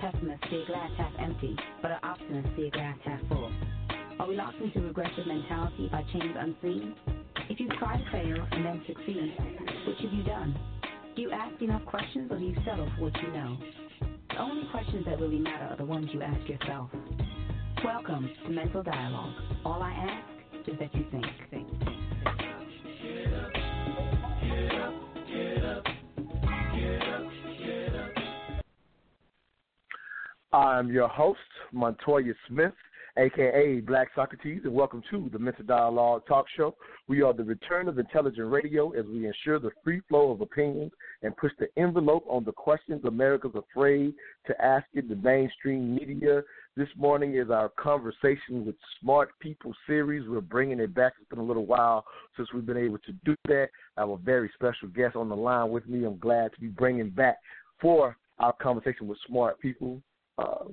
Why does a pessimist see a glass half empty, but an optimist see a glass half full? Are we locked into regressive mentality by chains unseen? If you try to fail and then succeed, which have you done? Do you ask enough questions or do you settle for what you know? The only questions that really matter are the ones you ask yourself. Welcome to Mental Dialogue. All I ask is that you think. think, I'm your host, Montoya Smith, aka Black Socrates, and welcome to the Mental Dialogue Talk Show. We are the return of intelligent radio as we ensure the free flow of opinions and push the envelope on the questions America's afraid to ask in the mainstream media. This morning is our conversation with smart people series. We're bringing it back. It's been a little while since we've been able to do that. I have a very special guest on the line with me. I'm glad to be bringing back for our conversation with smart people uh,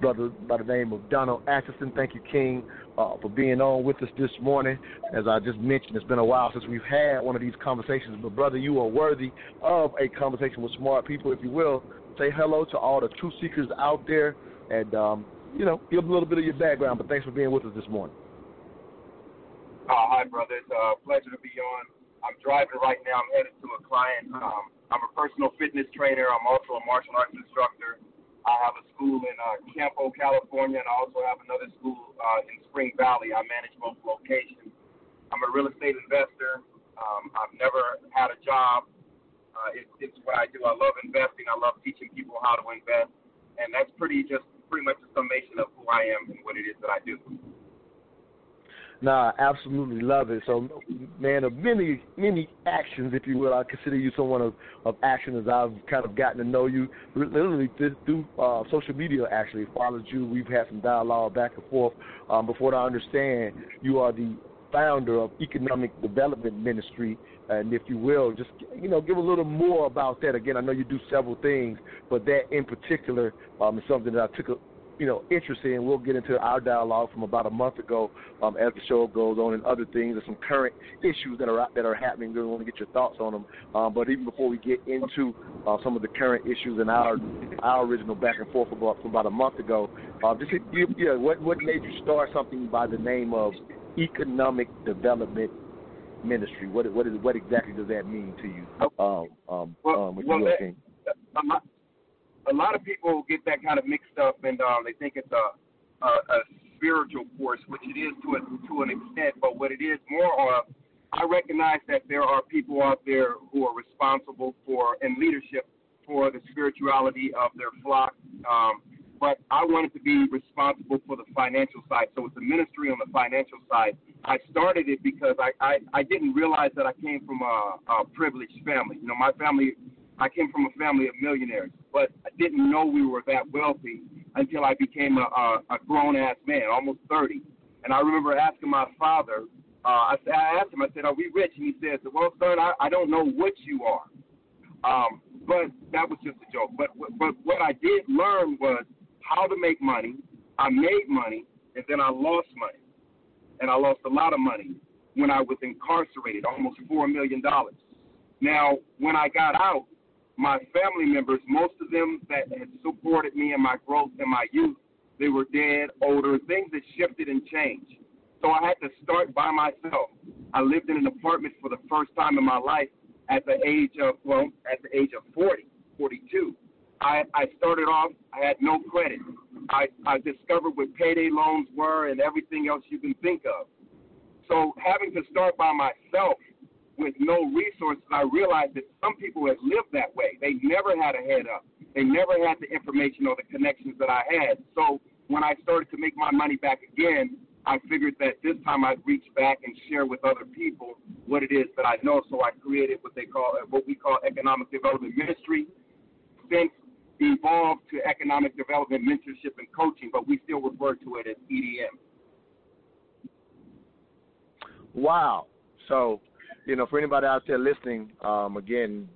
brother by the name of Donald Atchison. Thank you, King, uh, for being on with us this morning. As I just mentioned, it's been a while since we've had one of these conversations, but brother, you are worthy of a conversation with smart people, if you will. Say hello to all the truth seekers out there, and um, you know, give a little bit of your background. But thanks for being with us this morning. Uh, hi, brother. It's a pleasure to be on. I'm driving right now. I'm headed to a client. Um, I'm a personal fitness trainer. I'm also a martial arts instructor. I have a school in uh, Campo, California, and I also have another school uh, in Spring Valley. I manage both locations. I'm a real estate investor. Um, I've never had a job. Uh, it, it's what I do. I love investing. I love teaching people how to invest, and that's pretty just pretty much a summation of who I am and what it is that I do. Nah, I absolutely love it. So, man, of many many actions, if you will, I consider you someone of of action as I've kind of gotten to know you. Literally through uh, social media, actually followed you. We've had some dialogue back and forth. Um, before I understand, you are the founder of Economic Development Ministry, and if you will, just you know, give a little more about that. Again, I know you do several things, but that in particular um, is something that I took a you know, interested in. We'll get into our dialogue from about a month ago um, as the show goes on, and other things and some current issues that are that are happening. We want to get your thoughts on them. Um, but even before we get into uh, some of the current issues and our our original back and forth about from about a month ago, uh, just you, yeah, what what made you start something by the name of Economic Development Ministry? What what is what exactly does that mean to you? Um, um, well, um, well that, a, lot, a lot of people get that kind of mixed up, and um, they think it's a, a, a spiritual force, which it is to a, to an extent. But what it is more of, I recognize that there are people out there who are responsible for and leadership for the spirituality of their flock. Um, but I wanted to be responsible for the financial side. So it's a ministry on the financial side. I started it because I, I, I didn't realize that I came from a, a privileged family. You know, my family, I came from a family of millionaires, but I didn't know we were that wealthy until I became a, a, a grown ass man, almost 30. And I remember asking my father, uh, I, I asked him, I said, Are we rich? And he said, Well, son, I, I don't know what you are. Um, but that was just a joke. But, but what I did learn was how to make money. I made money, and then I lost money. And I lost a lot of money when I was incarcerated, almost $4 million. Now, when I got out, my family members, most of them that had supported me in my growth in my youth, they were dead, older, things that shifted and changed. So I had to start by myself. I lived in an apartment for the first time in my life at the age of, well, at the age of 40, 42. I, I started off, I had no credit. I, I discovered what payday loans were and everything else you can think of. So having to start by myself with no resources, I realized that some people had lived that way. They never had a head up. They never had the information or the connections that I had. So when I started to make my money back again, I figured that this time I'd reach back and share with other people what it is that I know. So I created what they call what we call economic development ministry. Since evolved to economic development mentorship and coaching, but we still refer to it as EDM. Wow. So, you know, for anybody out there listening, um, again,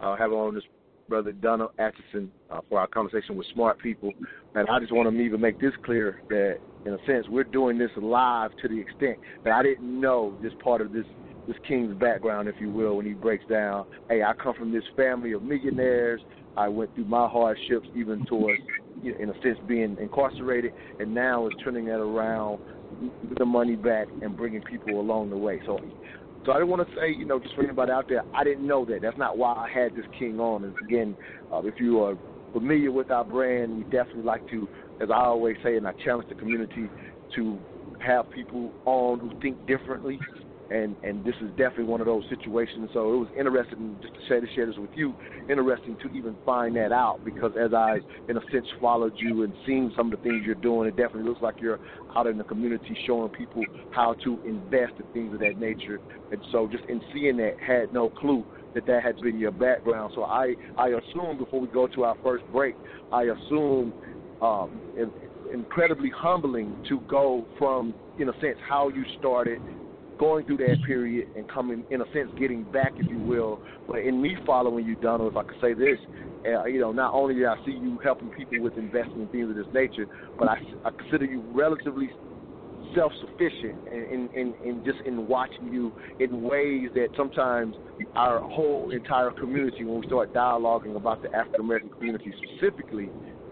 uh, have on this brother Donald Atchison uh, for our conversation with smart people. And I just want to even make this clear that, in a sense, we're doing this live to the extent that I didn't know this part of this this king's background, if you will, when he breaks down, hey, I come from this family of millionaires. I went through my hardships, even towards, you know, in a sense, being incarcerated, and now is turning that around, the money back, and bringing people along the way. So so I don't want to say, you know, just for anybody out there, I didn't know that. That's not why I had this king on. And again, uh, if you are familiar with our brand, we definitely like to, as I always say, and I challenge the community to have people on who think differently and and this is definitely one of those situations. So it was interesting just to share, to share this with you. Interesting to even find that out because as I, in a sense, followed you and seen some of the things you're doing, it definitely looks like you're out in the community showing people how to invest in things of that nature. And so just in seeing that, had no clue that that had been your background. So I I assume before we go to our first break, I assume um, incredibly humbling to go from in a sense how you started going through that period and coming, in a sense, getting back, if you will. But in me following you, Donald, if I could say this, uh, you know, not only did I see you helping people with investing in things of this nature, but I, I consider you relatively self-sufficient in, in, in just in watching you in ways that sometimes our whole entire community, when we start dialoguing about the African American community specifically,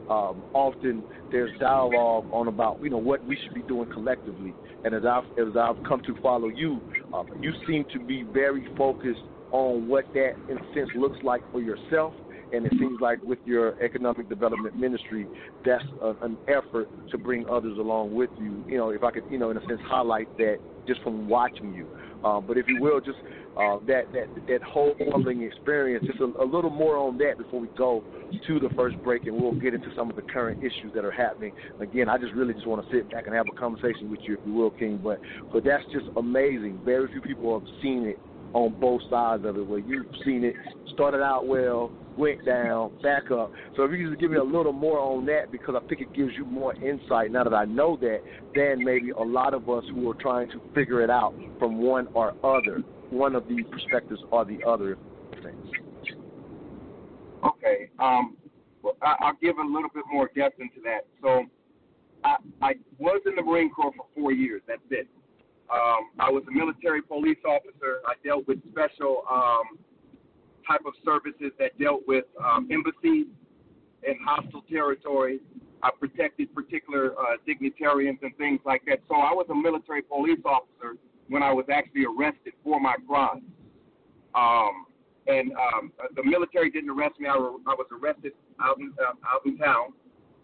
um, often there's dialogue on about you know what we should be doing collectively. And as I've as I've come to follow you, uh, you seem to be very focused on what that in a sense looks like for yourself. And it seems like with your economic development ministry, that's a, an effort to bring others along with you. You know, if I could, you know, in a sense, highlight that just from watching you. Uh, but if you will, just uh, that that that whole humbling experience. Just a, a, little more on that before we go to the first break, and we'll get into some of the current issues that are happening. Again, I just really just want to sit back and have a conversation with you, if you will, King. But but that's just amazing. Very few people have seen it on both sides of it, where you've seen it started out well, went down, back up. So if you could just give me a little more on that, because I think it gives you more insight now that I know that, than maybe a lot of us who are trying to figure it out from one or other one of these perspectives or the other things. Okay. Um, well, I, I'll give a little bit more depth into that. So, I, I was in the Marine Corps for four years. That's it. Um, I was a military police officer. I dealt with special um, type of services that dealt with um, embassies in hostile territory. I protected particular uh, dignitarians and things like that. So I was a military police officer when I was actually arrested for my crime. Um, and um, the military didn't arrest me. I, re- I was arrested out in, uh, out in town,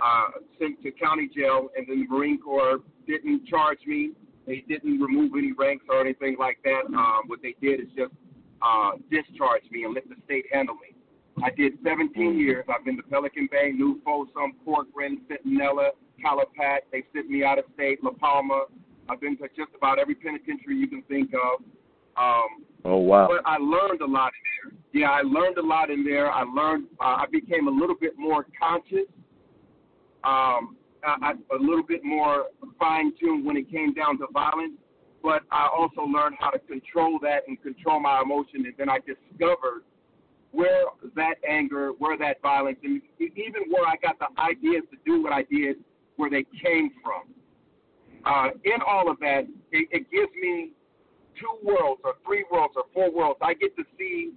uh, sent to county jail, and then the Marine Corps didn't charge me. They didn't remove any ranks or anything like that. Um, what they did is just uh, discharge me and let the state handle me. I did 17 years. I've been to Pelican Bay, New Folsom, Corcoran, Centinela, Calapat. They sent me out of state, La Palma, I've been to just about every penitentiary you can think of. Um, oh wow! But I learned a lot in there. Yeah, I learned a lot in there. I learned. Uh, I became a little bit more conscious. Um, I, a little bit more fine tuned when it came down to violence. But I also learned how to control that and control my emotion. And then I discovered where that anger, where that violence, and even where I got the ideas to do what I did, where they came from uh, in all of that, it, it gives me two worlds or three worlds or four worlds. I get to see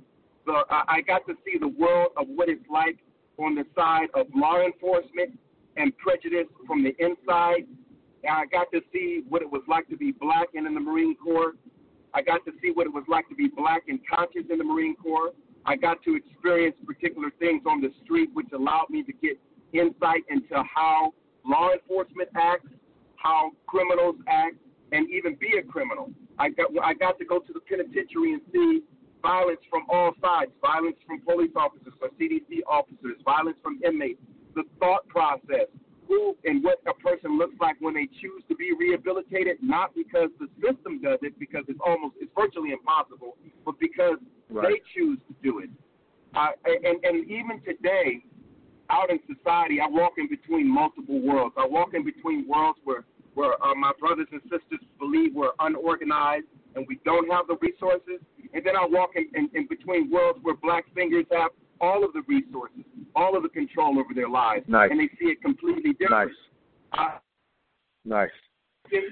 the I got to see the world of what it's like on the side of law enforcement and prejudice from the inside. And I got to see what it was like to be black and in the Marine Corps. I got to see what it was like to be black and conscious in the Marine Corps. I got to experience particular things on the street, which allowed me to get insight into how law enforcement acts, how criminals act, and even be a criminal. I got I got to go to the penitentiary and see violence from all sides, violence from police officers or CDC officers, violence from inmates, the thought process, who and what a person looks like when they choose to be rehabilitated, not because the system does it, because it's almost it's virtually impossible, but because right. they choose to do it. Uh, and and even today, out in society, I walk in between multiple worlds. I walk in between worlds where where uh, my brothers and sisters believe we're unorganized and we don't have the resources, and then I walk in, in, in between worlds where black fingers have all of the resources, all of the control over their lives, nice. and they see it completely different. Nice. Uh, nice.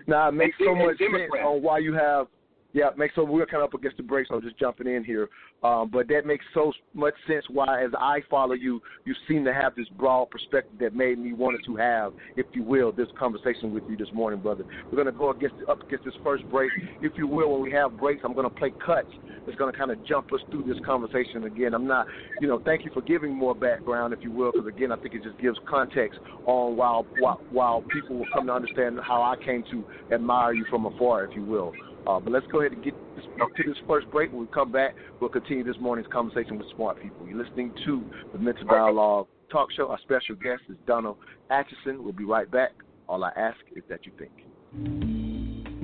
Now it makes so much sense on why you have yeah, makes so we're kind of up against the break, so I'm just jumping in here. Um, but that makes so much sense why, as I follow you, you seem to have this broad perspective that made me wanted to have, if you will, this conversation with you this morning, brother. We're going to go against up against this first break, if you will. When we have breaks, I'm going to play cuts. It's going to kind of jump us through this conversation again. I'm not, you know, thank you for giving more background, if you will, because again, I think it just gives context on while while, while people will come to understand how I came to admire you from afar, if you will. Uh, but let's go ahead and get this, to this first break. When we come back, we'll continue this morning's conversation with smart people. You're listening to the Mental Dialogue Talk Show. Our special guest is Donald Atchison. We'll be right back. All I ask is that you think.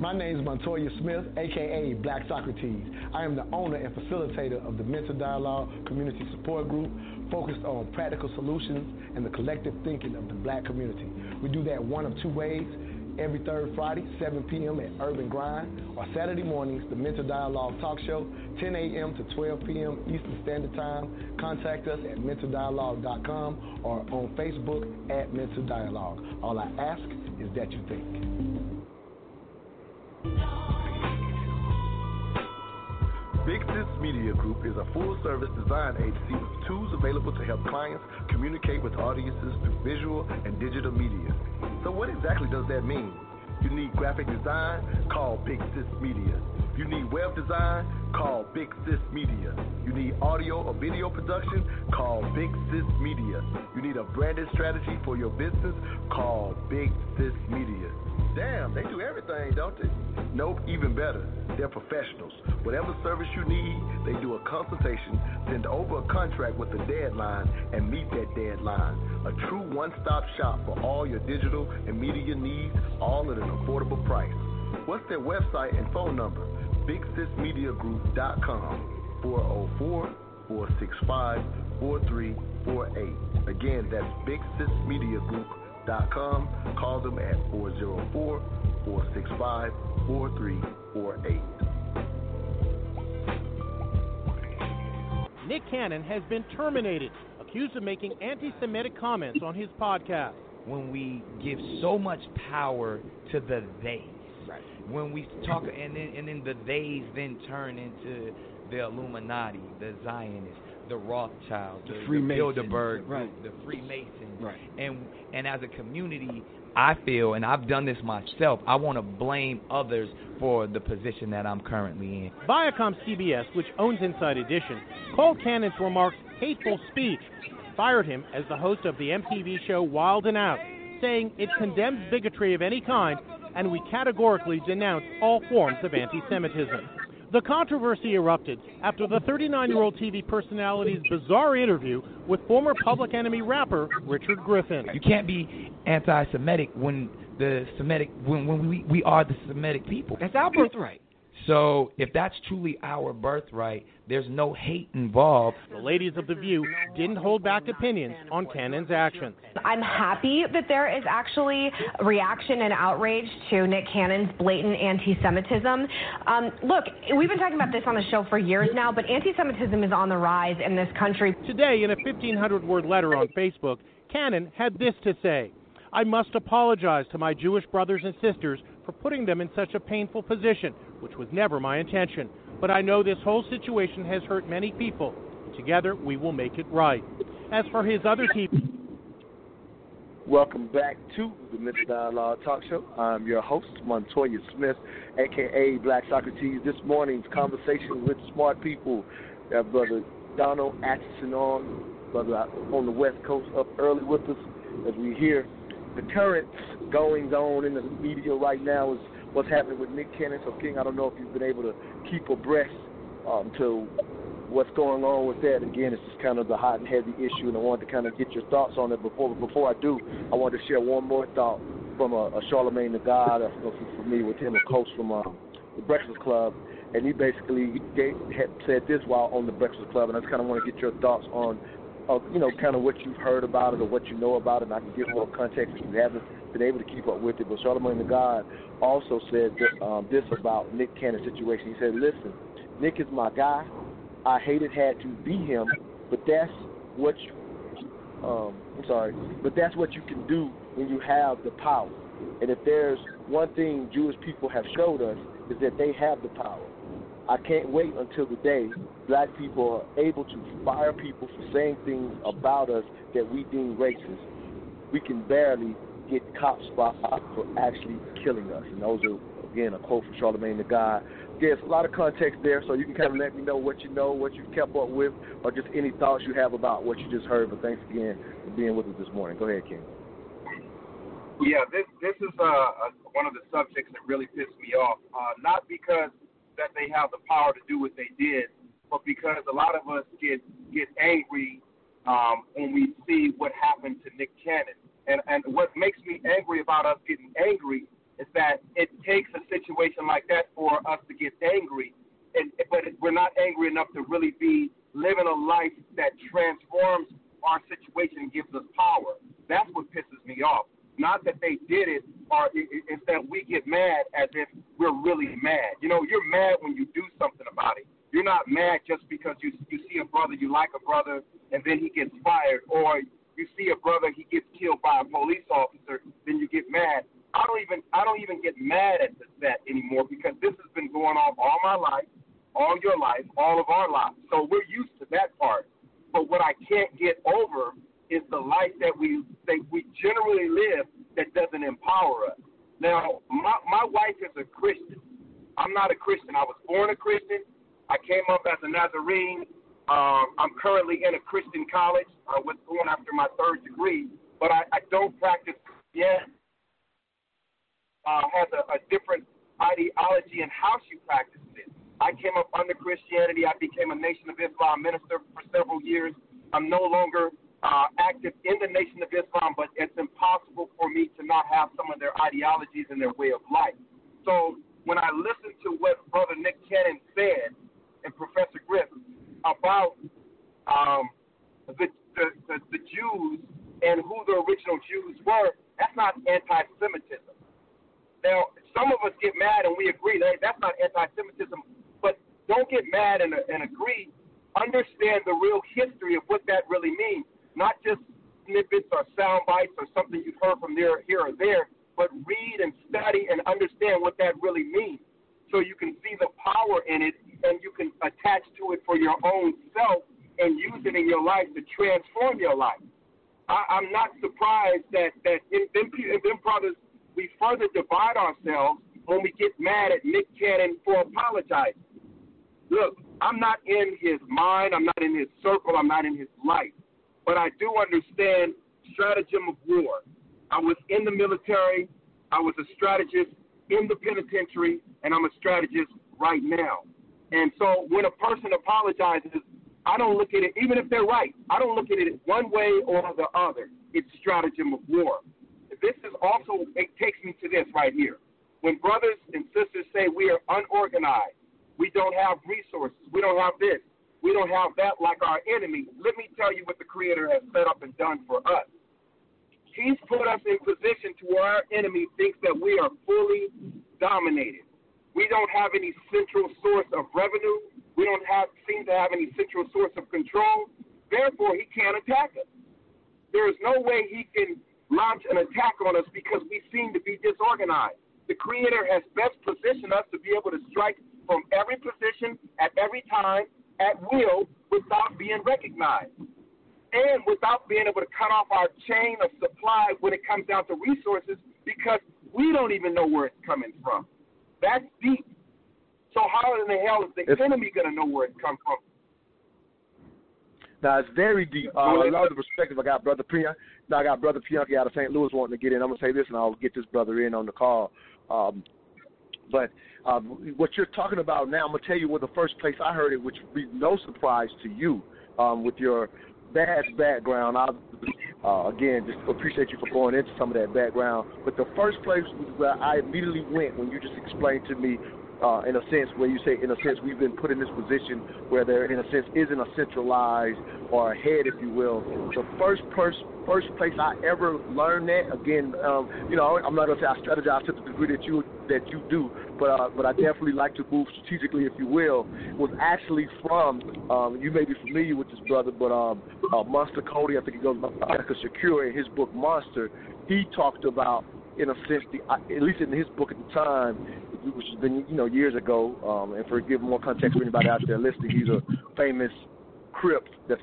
My name is Montoya Smith, aka Black Socrates. I am the owner and facilitator of the Mental Dialogue Community Support Group, focused on practical solutions and the collective thinking of the black community. We do that one of two ways every third Friday, 7 p.m. at Urban Grind, or Saturday mornings, the Mental Dialogue Talk Show, 10 a.m. to 12 p.m. Eastern Standard Time. Contact us at mentaldialogue.com or on Facebook at Mental Dialogue. All I ask is that you think. Big Sis Media Group is a full service design agency with tools available to help clients communicate with audiences through visual and digital media. So, what exactly does that mean? You need graphic design? Call Big Sis Media. You need web design? Call Big Sis Media. You need audio or video production? Call Big Sis Media. You need a branded strategy for your business? Call Big Sis Media. Damn, they do everything, don't they? Nope, even better. They're professionals. Whatever service you need, they do a consultation, send over a contract with a deadline, and meet that deadline. A true one stop shop for all your digital and media needs, all at an affordable price. What's their website and phone number? BigSisMediaGroup.com 404 465 4348. Again, that's Big Sis com. Call them at 404 465 4348. Nick Cannon has been terminated, accused of making anti Semitic comments on his podcast. When we give so much power to the they, right. when we talk, and then, and then the theys then turn into the Illuminati, the Zionists, the Rothschild, the, the, the Bilderberg right. the Freemasons, right. and and as a community, I feel, and I've done this myself, I want to blame others for the position that I'm currently in. Viacom CBS, which owns Inside Edition, called Cannon's remarks hateful speech, fired him as the host of the MTV show Wild and Out, saying it condemns bigotry of any kind and we categorically denounce all forms of anti Semitism. The controversy erupted after the 39 year old TV personality's bizarre interview with former Public Enemy rapper Richard Griffin. You can't be anti Semitic when the Semitic when, when we, we are the Semitic people. That's our birthright. So if that's truly our birthright, there's no hate involved. The ladies of The View didn't hold back opinions on Cannon's actions. I'm happy that there is actually reaction and outrage to Nick Cannon's blatant anti Semitism. Um, look, we've been talking about this on the show for years now, but anti Semitism is on the rise in this country. Today, in a 1,500 word letter on Facebook, Cannon had this to say. I must apologize to my Jewish brothers and sisters for putting them in such a painful position, which was never my intention. But I know this whole situation has hurt many people. Together, we will make it right. As for his other TV Welcome back to the Mental Dialogue Talk Show. I'm your host, Montoya Smith, aka Black Socrates. This morning's conversation with smart people. Have Brother Donald Atchison on, brother on the West Coast, up early with us as we hear the current goings on in the media right now is what's happening with Nick Cannon. So, King, I don't know if you've been able to keep abreast um, to what's going on with that. Again, it's just kind of the hot and heavy issue, and I wanted to kind of get your thoughts on it. Before before I do, I wanted to share one more thought from a, a Charlemagne the God, uh, for me with him, a coach from uh, the Breakfast Club, and he basically gave, had said this while on the Breakfast Club, and I just kind of want to get your thoughts on, uh, you know, kind of what you've heard about it or what you know about it, and I can give more context if you haven't been able to keep up with it. But Charlemagne the God also said that, um, this about Nick Cannon's situation. He said, "Listen, Nick is my guy. I hated had to be him, but that's what you, um, I'm sorry, but that's what you can do when you have the power. And if there's one thing Jewish people have showed us is that they have the power. I can't wait until the day black people are able to fire people for saying things about us that we deem racist. We can barely get cops fired for actually killing us. And those are, again, a quote from Charlemagne the God there's a lot of context there, so you can kind of let me know what you know, what you've kept up with, or just any thoughts you have about what you just heard. But thanks again for being with us this morning. Go ahead, King. Yeah, this this is uh, one of the subjects that really pissed me off. Uh, not because that they have the power to do what they did, but because a lot of us get get angry um, when we see what happened to Nick Cannon. And and what makes me angry about us getting angry is that it takes a situation like that for us to get angry, and, but we're not angry enough to really be living a life that transforms our situation and gives us power. That's what pisses me off. Not that they did it, or it's that we get mad as if we're really mad. You know, you're mad when you do something about it. You're not mad just because you you see a brother, you like a brother, and then he gets fired, or you see a brother, he gets killed by a police officer, then you get mad. I don't even I don't even get mad at that anymore because this has been going on all my life, all your life, all of our lives. So we're used to that part. But what I can't get over is the life that we that we generally live that doesn't empower us. Now, my my wife is a Christian. I'm not a Christian. I was born a Christian. I came up as a Nazarene. Um, I'm currently in a Christian college. I was going after my third degree, but I, I don't practice yet uh, has a, a different ideology in how she practices it. I came up under Christianity. I became a Nation of Islam minister for several years. I'm no longer uh, active in the Nation of Islam, but it's impossible for me to not have some of their ideologies and their way of life. So when I listened to what Brother Nick Cannon said and Professor Griff about um, the, the, the, the Jews and who the original Jews were, that's not anti-Semitism. Now, some of us get mad and we agree that that's not anti-Semitism, but don't get mad and, and agree. Understand the real history of what that really means, not just snippets or sound bites or something you've heard from there, here or there, but read and study and understand what that really means, so you can see the power in it and you can attach to it for your own self and use it in your life to transform your life. I, I'm not surprised that that in, them, them brothers we further divide ourselves when we get mad at Nick Cannon for apologizing. Look, I'm not in his mind, I'm not in his circle, I'm not in his life. But I do understand stratagem of war. I was in the military, I was a strategist in the penitentiary, and I'm a strategist right now. And so when a person apologizes, I don't look at it, even if they're right, I don't look at it one way or the other. It's stratagem of war this is also it takes me to this right here. When brothers and sisters say we are unorganized, we don't have resources, we don't have this, we don't have that like our enemy. Let me tell you what the Creator has set up and done for us. He's put us in position to where our enemy thinks that we are fully dominated. We don't have any central source of revenue. We don't have seem to have any central source of control. Therefore, he can't attack us. There is no way he can launch an attack on us because we seem to be disorganized. The Creator has best positioned us to be able to strike from every position at every time at will without being recognized. and without being able to cut off our chain of supply when it comes down to resources because we don't even know where it's coming from. That's deep. So how in the hell is the It's- enemy going to know where it comes from? Now it's very deep. Uh, I love the perspective. I got brother Priyan. Now I got brother Pianki out of St. Louis wanting to get in. I'm gonna say this, and I'll get this brother in on the call. Um, but um, what you're talking about now, I'm gonna tell you where the first place I heard it, which would be no surprise to you, um, with your vast background. I uh, again just appreciate you for going into some of that background. But the first place where I immediately went when you just explained to me uh, in a sense where you say, in a sense, we've been put in this position where there, in a sense, isn't a centralized or a head, if you will. The first pers- first place I ever learned that, again, um, you know, I'm not gonna say I strategize to the degree that you that you do, but uh, but I definitely like to move strategically, if you will. Was actually from um, you may be familiar with this brother, but um, uh, Monster Kody, I think he goes by Shakur in his book Monster. He talked about in a sense, the, at least in his book at the time, which has been you know years ago, um, and for give more context for anybody out there listening, he's a famous Crip that's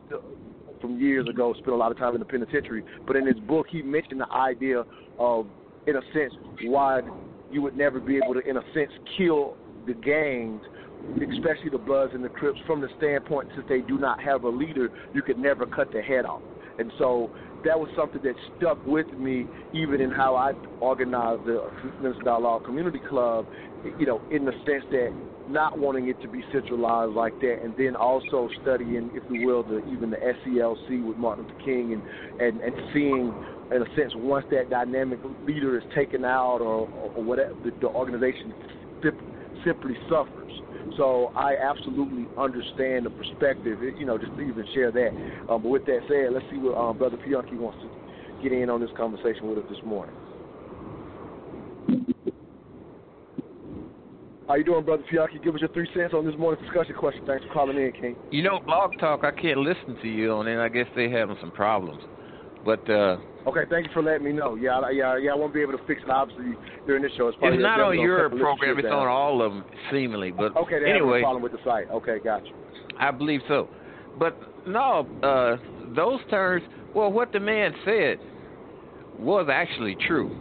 from years ago, spent a lot of time in the penitentiary. But in his book, he mentioned the idea of, in a sense, why you would never be able to, in a sense, kill the gangs, especially the Bloods and the Crips, from the standpoint since they do not have a leader, you could never cut their head off. And so that was something that stuck with me, even in how I organized the Men's Dialogue Community Club. You know, in the sense that not wanting it to be centralized like that, and then also studying, if you will, the even the SCLC with Martin Luther King, and and and seeing, in a sense, once that dynamic leader is taken out, or or whatever, the, the organization simply suffers. So I absolutely understand the perspective, you know, just to even share that. Um, but with that said, let's see what um, Brother Pianki wants to get in on this conversation with us this morning. How you doing, Brother Pianki? Give us your three cents on this morning's discussion question. Thanks for calling in, King. You know, Blog Talk, I can't listen to you on it. I guess they having some problems. But uh Okay, thank you for letting me know. Yeah, I- yeah, yeah. I won't be able to fix it obviously during this show. It's, it's probably not on your program, it's down. on all of them, seemingly. But Okay, they have anyway, a problem with the site. Okay, gotcha. I believe so. But no, uh, those terms, well, what the man said was actually true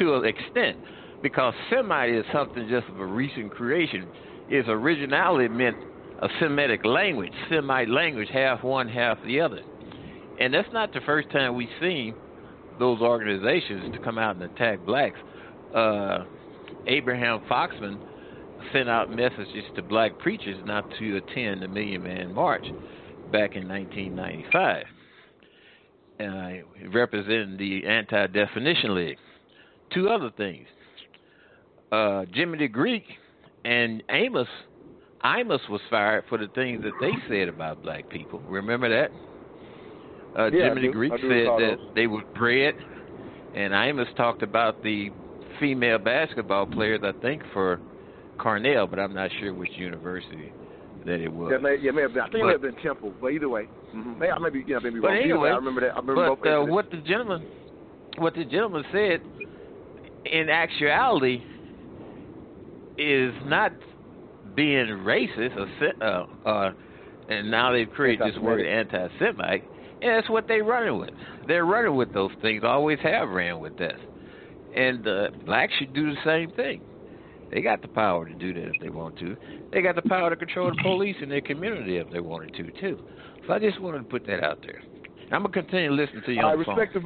to an extent because Semite is something just of a recent creation. Its originality meant a Semitic language, Semite language, half one, half the other. And that's not the first time we've seen those organizations to come out and attack blacks. Uh, Abraham Foxman sent out messages to black preachers not to attend the Million Man March back in 1995, uh, representing the Anti Defamation League. Two other things uh, Jimmy the Greek and Imus. Imus was fired for the things that they said about black people. Remember that? Uh, Yeah, Jimmy the Greek said that those. they were bred, and Imus talked about the female basketball players, I think, for Cornell, but I'm not sure which university that it was. Yeah, may, yeah, may have been. I think it may have been Temple, but either way, mm-hmm. may, I may be, yeah, maybe But wrong. Anyway, I remember that. I remember but uh, what the gentleman, what the gentleman said, in actuality, is not being racist or uh, uh, and now they've created this word anti-Semite, that's what they're running with. They're running with those things. Always have ran with this, and uh, blacks should do the same thing. They got the power to do that if they want to. They got the power to control the police in their community if they wanted to too. So I just wanted to put that out there. I'm gonna continue listening to you Uh, on the phone. respective.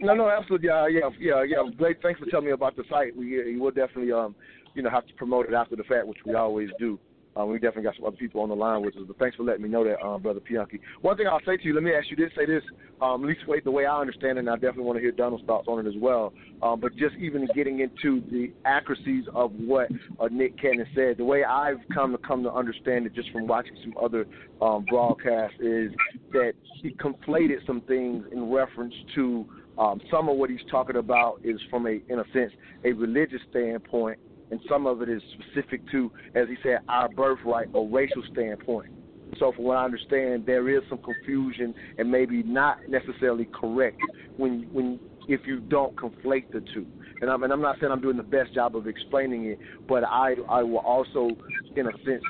No, no, absolutely. Yeah, yeah, yeah, yeah. Great. Thanks for telling me about the site. We, we will definitely, um, you know, have to promote it after the fact, which we always do. Um, we definitely got some other people on the line with us, but thanks for letting me know that, um, brother Pianki. One thing I'll say to you, let me ask you this, say this, um, at least the way I understand it, and I definitely want to hear Donald's thoughts on it as well. Um, but just even getting into the accuracies of what uh, Nick Cannon said, the way I've come to come to understand it just from watching some other um, broadcasts is that he conflated some things in reference to um, some of what he's talking about is from a, in a sense, a religious standpoint, and some of it is specific to, as he said, our birthright or racial standpoint. So, from what I understand, there is some confusion and maybe not necessarily correct when when if you don't conflate the two. And I'm and I'm not saying I'm doing the best job of explaining it, but I I will also, in a sense,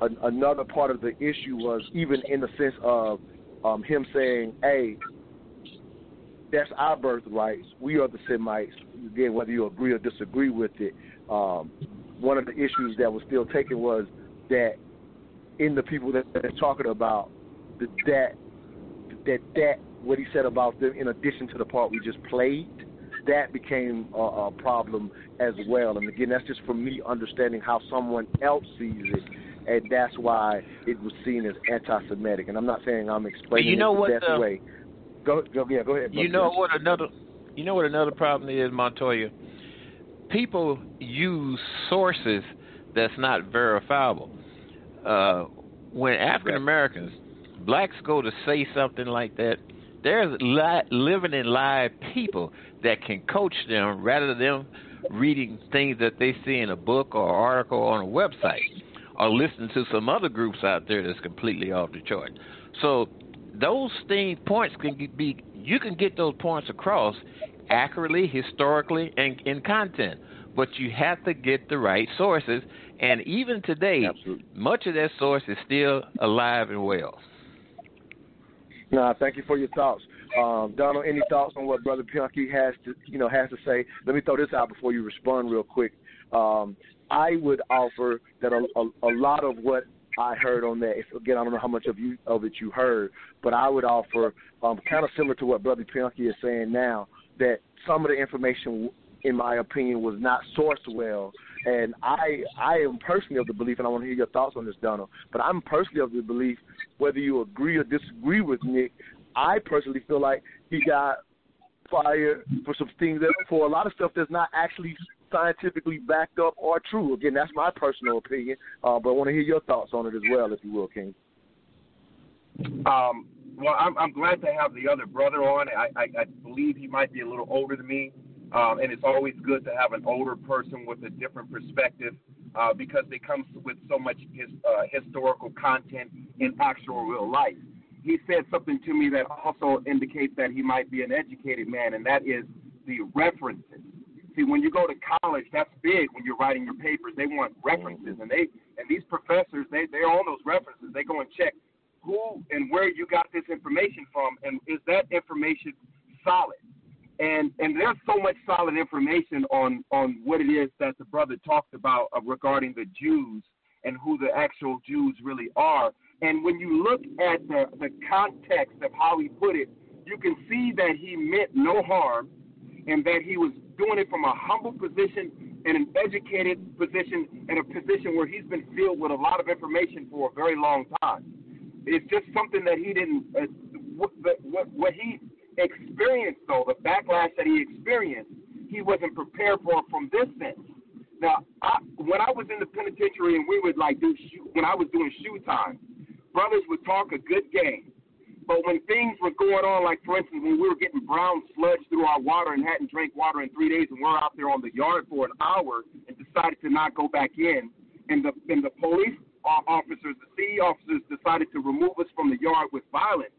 a, another part of the issue was even in the sense of um, him saying, "Hey, that's our birthrights. We are the Semites. Again, whether you agree or disagree with it, um, one of the issues that was still taken was that in the people that they're talking about, that that that that what he said about them, in addition to the part we just played, that became a, a problem as well. And again, that's just for me understanding how someone else sees it, and that's why it was seen as anti-Semitic. And I'm not saying I'm explaining you know it what the best the- way. Go, go, yeah, go ahead. You know what another you know what another problem is, Montoya? People use sources that's not verifiable. Uh, when African Americans, blacks go to say something like that, there's li- living and live people that can coach them rather than them reading things that they see in a book or article on a website or listening to some other groups out there that's completely off the chart. So those things points can be you can get those points across accurately, historically, and in content. But you have to get the right sources, and even today, much of that source is still alive and well. No, thank you for your thoughts. Um, Donald, any thoughts on what Brother Pianki has to, you know, has to say? Let me throw this out before you respond real quick. Um, I would offer that a, a, a lot of what I heard on that. If, again, I don't know how much of you of it you heard, but I would offer um, kind of similar to what Brother Pianki is saying now. That some of the information, in my opinion, was not sourced well. And I, I am personally of the belief, and I want to hear your thoughts on this, Donald. But I'm personally of the belief, whether you agree or disagree with Nick, I personally feel like he got fired for some things that, for a lot of stuff that's not actually scientifically backed up or true. Again, that's my personal opinion, uh, but I want to hear your thoughts on it as well, if you will, King. Um, well, I'm, I'm glad to have the other brother on. I, I, I believe he might be a little older than me, um, and it's always good to have an older person with a different perspective uh, because they come with so much his, uh, historical content in actual real life. He said something to me that also indicates that he might be an educated man, and that is the references. See, when you go to college, that's big when you're writing your papers. They want references, and they and these professors they they're on those references. They go and check who and where you got this information from, and is that information solid? And and there's so much solid information on on what it is that the brother talked about uh, regarding the Jews and who the actual Jews really are. And when you look at the the context of how he put it, you can see that he meant no harm, and that he was doing it from a humble position and an educated position and a position where he's been filled with a lot of information for a very long time. It's just something that he didn't. Uh, what, what what he experienced though, the backlash that he experienced, he wasn't prepared for from this sense. Now, I, when I was in the penitentiary and we would like do SHU, when I was doing SHU time, brothers would talk a good game. But when things were going on, like for instance, when we were getting brown sludge through our water and hadn't drank water in three days, and we're out there on the yard for an hour and decided to not go back in, and the and the police officers, the city officers, decided to remove us from the yard with violence,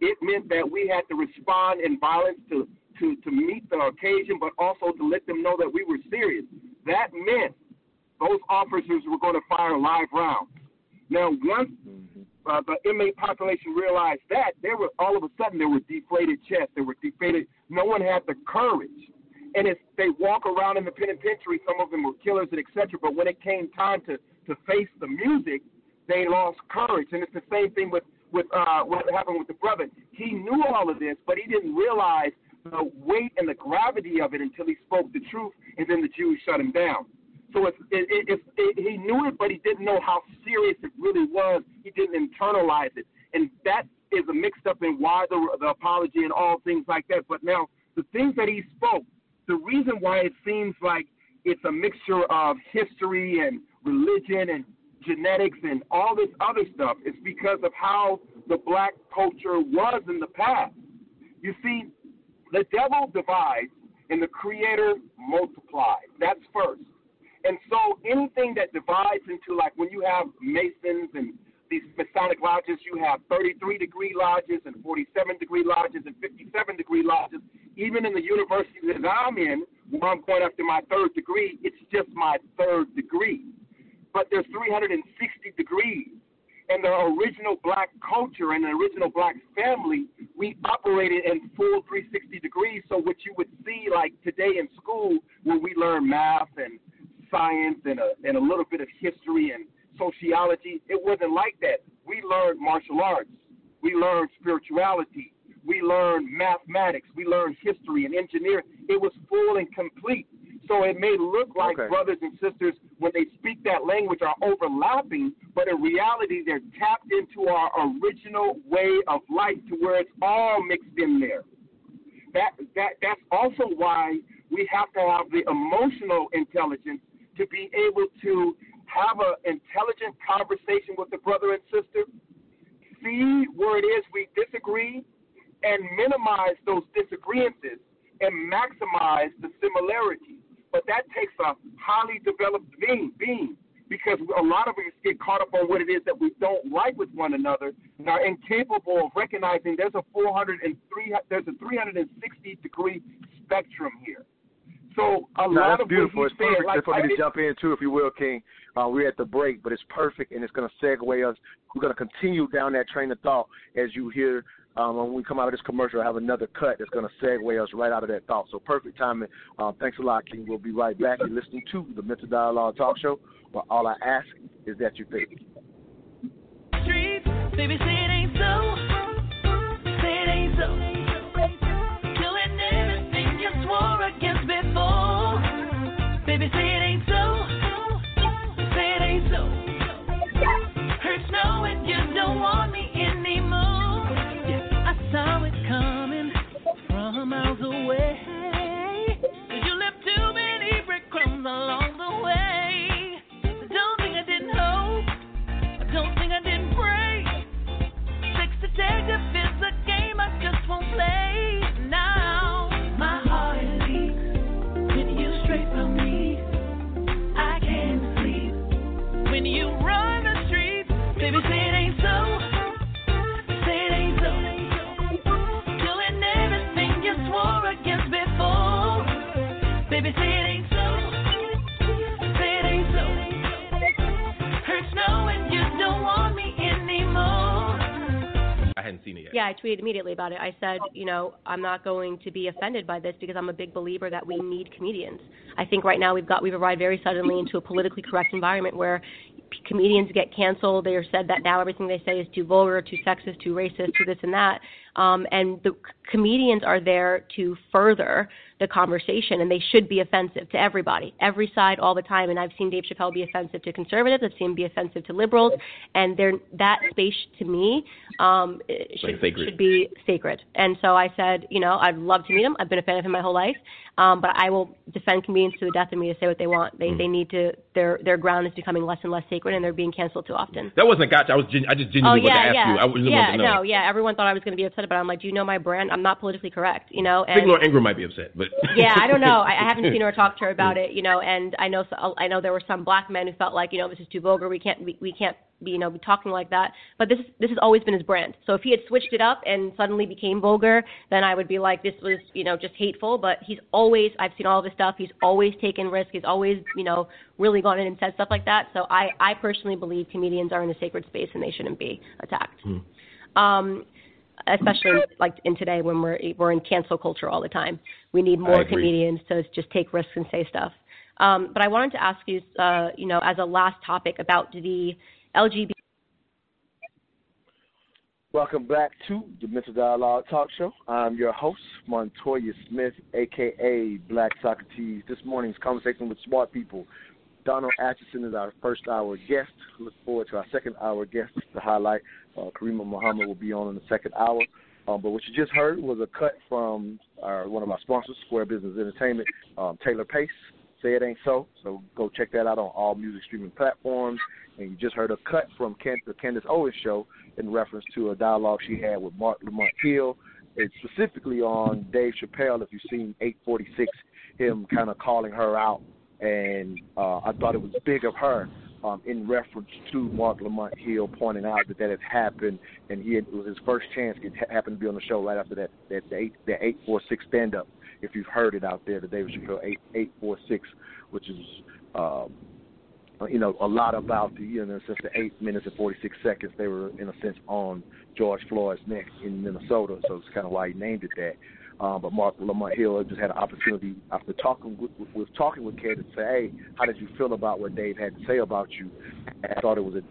it meant that we had to respond in violence to to to meet the occasion, but also to let them know that we were serious. That meant those officers were going to fire live rounds. Now, once uh, the inmate population realized that, there were all of a sudden there were deflated chests. There were deflated. No one had the courage, and it's, they walk around in the penitentiary. Some of them were killers and etc. But when it came time to to face the music, they lost courage. And it's the same thing with with uh, what happened with the brother. He knew all of this, but he didn't realize the weight and the gravity of it until he spoke the truth, and then the Jews shut him down. So it's, it, it, it, he knew it, but he didn't know how serious it really was. He didn't internalize it, and that is a mixed up in why the, the apology and all things like that. But now the things that he spoke, the reason why it seems like it's a mixture of history and religion and genetics and all this other stuff is because of how the black culture was in the past. You see, the devil divides and the creator multiplies. That's first. And so anything that divides into like when you have Masons and these Masonic lodges, you have 33 degree lodges and 47 degree lodges and 57 degree lodges. Even in the university that I'm in, where I'm going after my third degree, it's just my third degree. But there's 360 degrees. and the original black culture and the original black family, we operated in full 360 degrees. So what you would see like today in school, where we learn math and science and a, and a little bit of history and sociology, it wasn't like that. We learned martial arts. We learned spirituality. We learned mathematics. We learned history and engineering. It was full and complete. So it may look like Okay. brothers and sisters when they speak that language are overlapping, but in reality they're tapped into our original way of life to where it's all mixed in there. That that that's also why we have to have the emotional intelligence to be able to have an intelligent conversation with the brother and sister, see where it is we disagree, and minimize those disagreements and maximize the similarities. But that takes a highly developed being, being because a lot of us get caught up on what it is that we don't like with one another and are incapable of recognizing there's a 403 there's a 360 degree spectrum here. So a No, lot that's of beautiful. what It's said, perfect like for me I to jump in too, if you will, King. Uh, we're at the break, but it's perfect, and it's going to segue us. We're going to continue down that train of thought as you hear um, when we come out of this commercial. I have another cut that's going to segue us right out of that thought. So perfect timing. Um, thanks a lot, King. We'll be right back. You're listening to the Mental Dialogue Talk Show, where all I ask is that you think. streets. Baby, say it ain't so. Say it ain't so. Against before. Baby, say it ain't so. Say it ain't so. Hurts knowing you don't want me anymore. I saw it coming from miles away. You left too many breadcrumbs along seen it yet. Yeah, I tweeted immediately about it. I said, you know, I'm not going to be offended by this because I'm a big believer that we need comedians. I think right now we've got we've arrived very suddenly into a politically correct environment where comedians get canceled. They are said that now everything they say is too vulgar, too sexist, too racist, too this and that. Um, and the comedians are there to further the conversation, and they should be offensive to everybody, every side, all the time. And I've seen Dave Chappelle be offensive to conservatives. I've seen him be offensive to liberals, and they're, that space to me um, Like should, should be sacred. And so I said, you know, I'd love to meet him. I've been a fan of him my whole life, um, but I will defend comedians to the death of me to say what they want. They Mm. they need to their their ground is becoming less and less sacred, and they're being canceled too often. That wasn't a gotcha. I was gen- I just genuinely Oh yeah, wanted to ask yeah, you. I really yeah. wanted to know. No, yeah. Everyone thought I was going to be upset about it. I'm like, do you know my brand? I'm not politically correct, you know. And, I think Laura Ingraham might be upset, but yeah, I don't know. I, I haven't seen her or talked to her about it, you know. And I know I know there were some black men who felt like, you know, this is too vulgar. We can't we, we can't you know be talking like that. But this this has always been his brand. So if he had switched it up and suddenly became vulgar, then I would be like, this was you know just hateful. But he's always I've seen all of his stuff. He's always taken risks. He's always you know really gone in and said stuff like that. So I I personally believe comedians are in a sacred space and they shouldn't be attacked. Um, especially like in today when we're we're in cancel culture all the time. We need more comedians to just take risks and say stuff. Um, but I wanted to ask you, uh, you know, as a last topic about the LGBT. Welcome back to the Mental Dialogue Talk Show. I'm your host, Montoya Smith, aka Black Socrates. This morning's conversation with smart people. Donald Atchison is our first hour guest. Look forward to our second hour guest to highlight. Uh, Karima Muhammad will be on in the second hour. Um, but what you just heard was a cut from our, one of our sponsors, Square Business Entertainment, um, Taylor Pace. Say it ain't so. So go check that out on all music streaming platforms. And you just heard a cut from Ken, the Candace Owens show in reference to a dialogue she had with Marc Lamont Hill. It's specifically on Dave Chappelle. If you've seen 846, him kind of calling her out, and uh, I thought it was big of her um, in reference to Marc Lamont Hill pointing out that that had happened, and he had, it was his first chance. It ha- happened to be on the show right after that that the eight the 846 stand up. If you've heard it out there, the David Chappelle 8 846, which is um, you know, a lot about the, you know, since the eight minutes and 46 seconds they were, in a sense, on George Floyd's neck in Minnesota. So it's kind of why he named it that. Um, but Marc Lamont Hill just had an opportunity after talking with, with talking with Kate to say, hey, how did you feel about what Dave had to say about you? And I thought it was a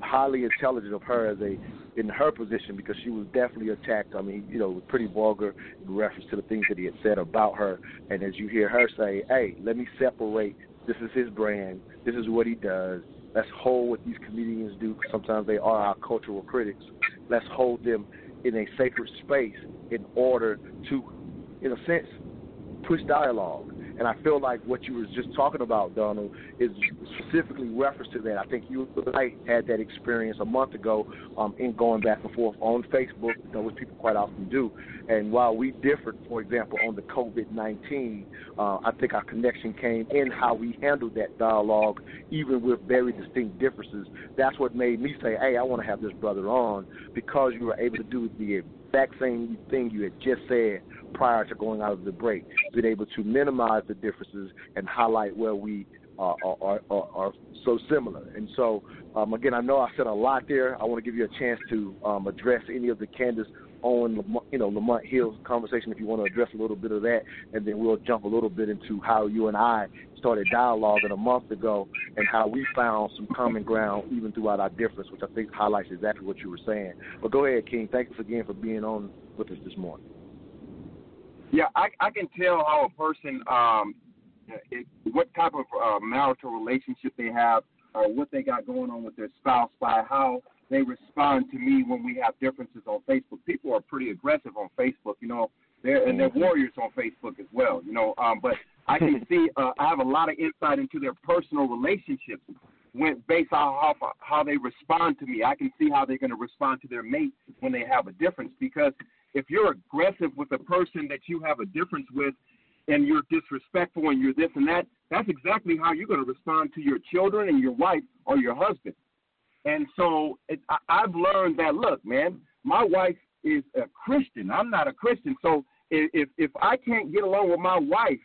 highly intelligent of her as a in her position because she was definitely attacked. I mean, you know, was pretty vulgar in reference to the things that he had said about her. And as you hear her say, hey, let me separate. This is his brand. This is what he does. Let's hold what these comedians do. Sometimes they are our cultural critics. Let's hold them in a sacred space in order to, in a sense, push dialogue. And I feel like what you were just talking about, Donald, is specifically reference to that. I think you and I had that experience a month ago um, in going back and forth on Facebook, you know, which people quite often do. And while we differed, for example, on the COVID 19, uh, I think our connection came in how we handled that dialogue, even with very distinct differences. That's what made me say, hey, I want to have this brother on because you were able to do the exact same thing you had just said prior to going out of the break, been able to minimize the differences and highlight where we are, are, are, are so similar. And so, um, again, I know I said a lot there. I want to give you a chance to um, address any of the Candace Owen, you know, Lamont Hill's conversation if you want to address a little bit of that, and then we'll jump a little bit into how you and I started dialoguing a month ago and how we found some common ground even throughout our difference, which I think highlights exactly what you were saying. But go ahead, King. Thank you again for being on with us this morning. Yeah, I, I can tell how a person, um, it, what type of uh, marital relationship they have, or what they got going on with their spouse by how they respond to me when we have differences on Facebook. People are pretty aggressive on Facebook, you know, they're, and they're warriors on Facebook as well, you know. Um, but I can see, uh, I have a lot of insight into their personal relationships when based on how how they respond to me. I can see how they're going to respond to their mate when they have a difference because if you're aggressive with a person that you have a difference with and you're disrespectful and you're this and that, that's exactly how you're going to respond to your children and your wife or your husband. And so it, I, I've learned that look, man, my wife is a Christian. I'm not a Christian. So if if I can't get along with my wife,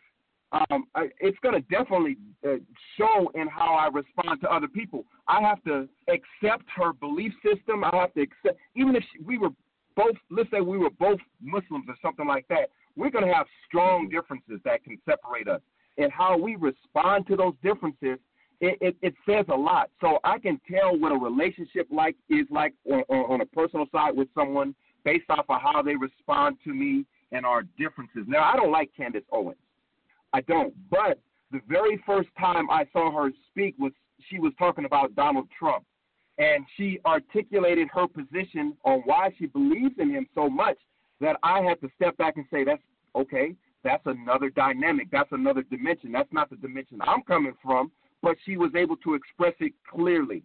um, I, it's going to definitely uh, show in how I respond to other people. I have to accept her belief system. I have to accept, even if she, we were both, let's say we were both Muslims or something like that, we're going to have strong mm-hmm. differences that can separate us. And how we respond to those differences, it, it, it says a lot. So I can tell what a relationship like is like on, on a personal side with someone based off of how they respond to me and our differences. Now, I don't like Candace Owens. I don't. But the very first time I saw her speak was she was talking about Donald Trump and she articulated her position on why she believes in him so much that I had to step back and say, that's okay, that's another dynamic, that's another dimension. That's not the dimension I'm coming from, but she was able to express it clearly.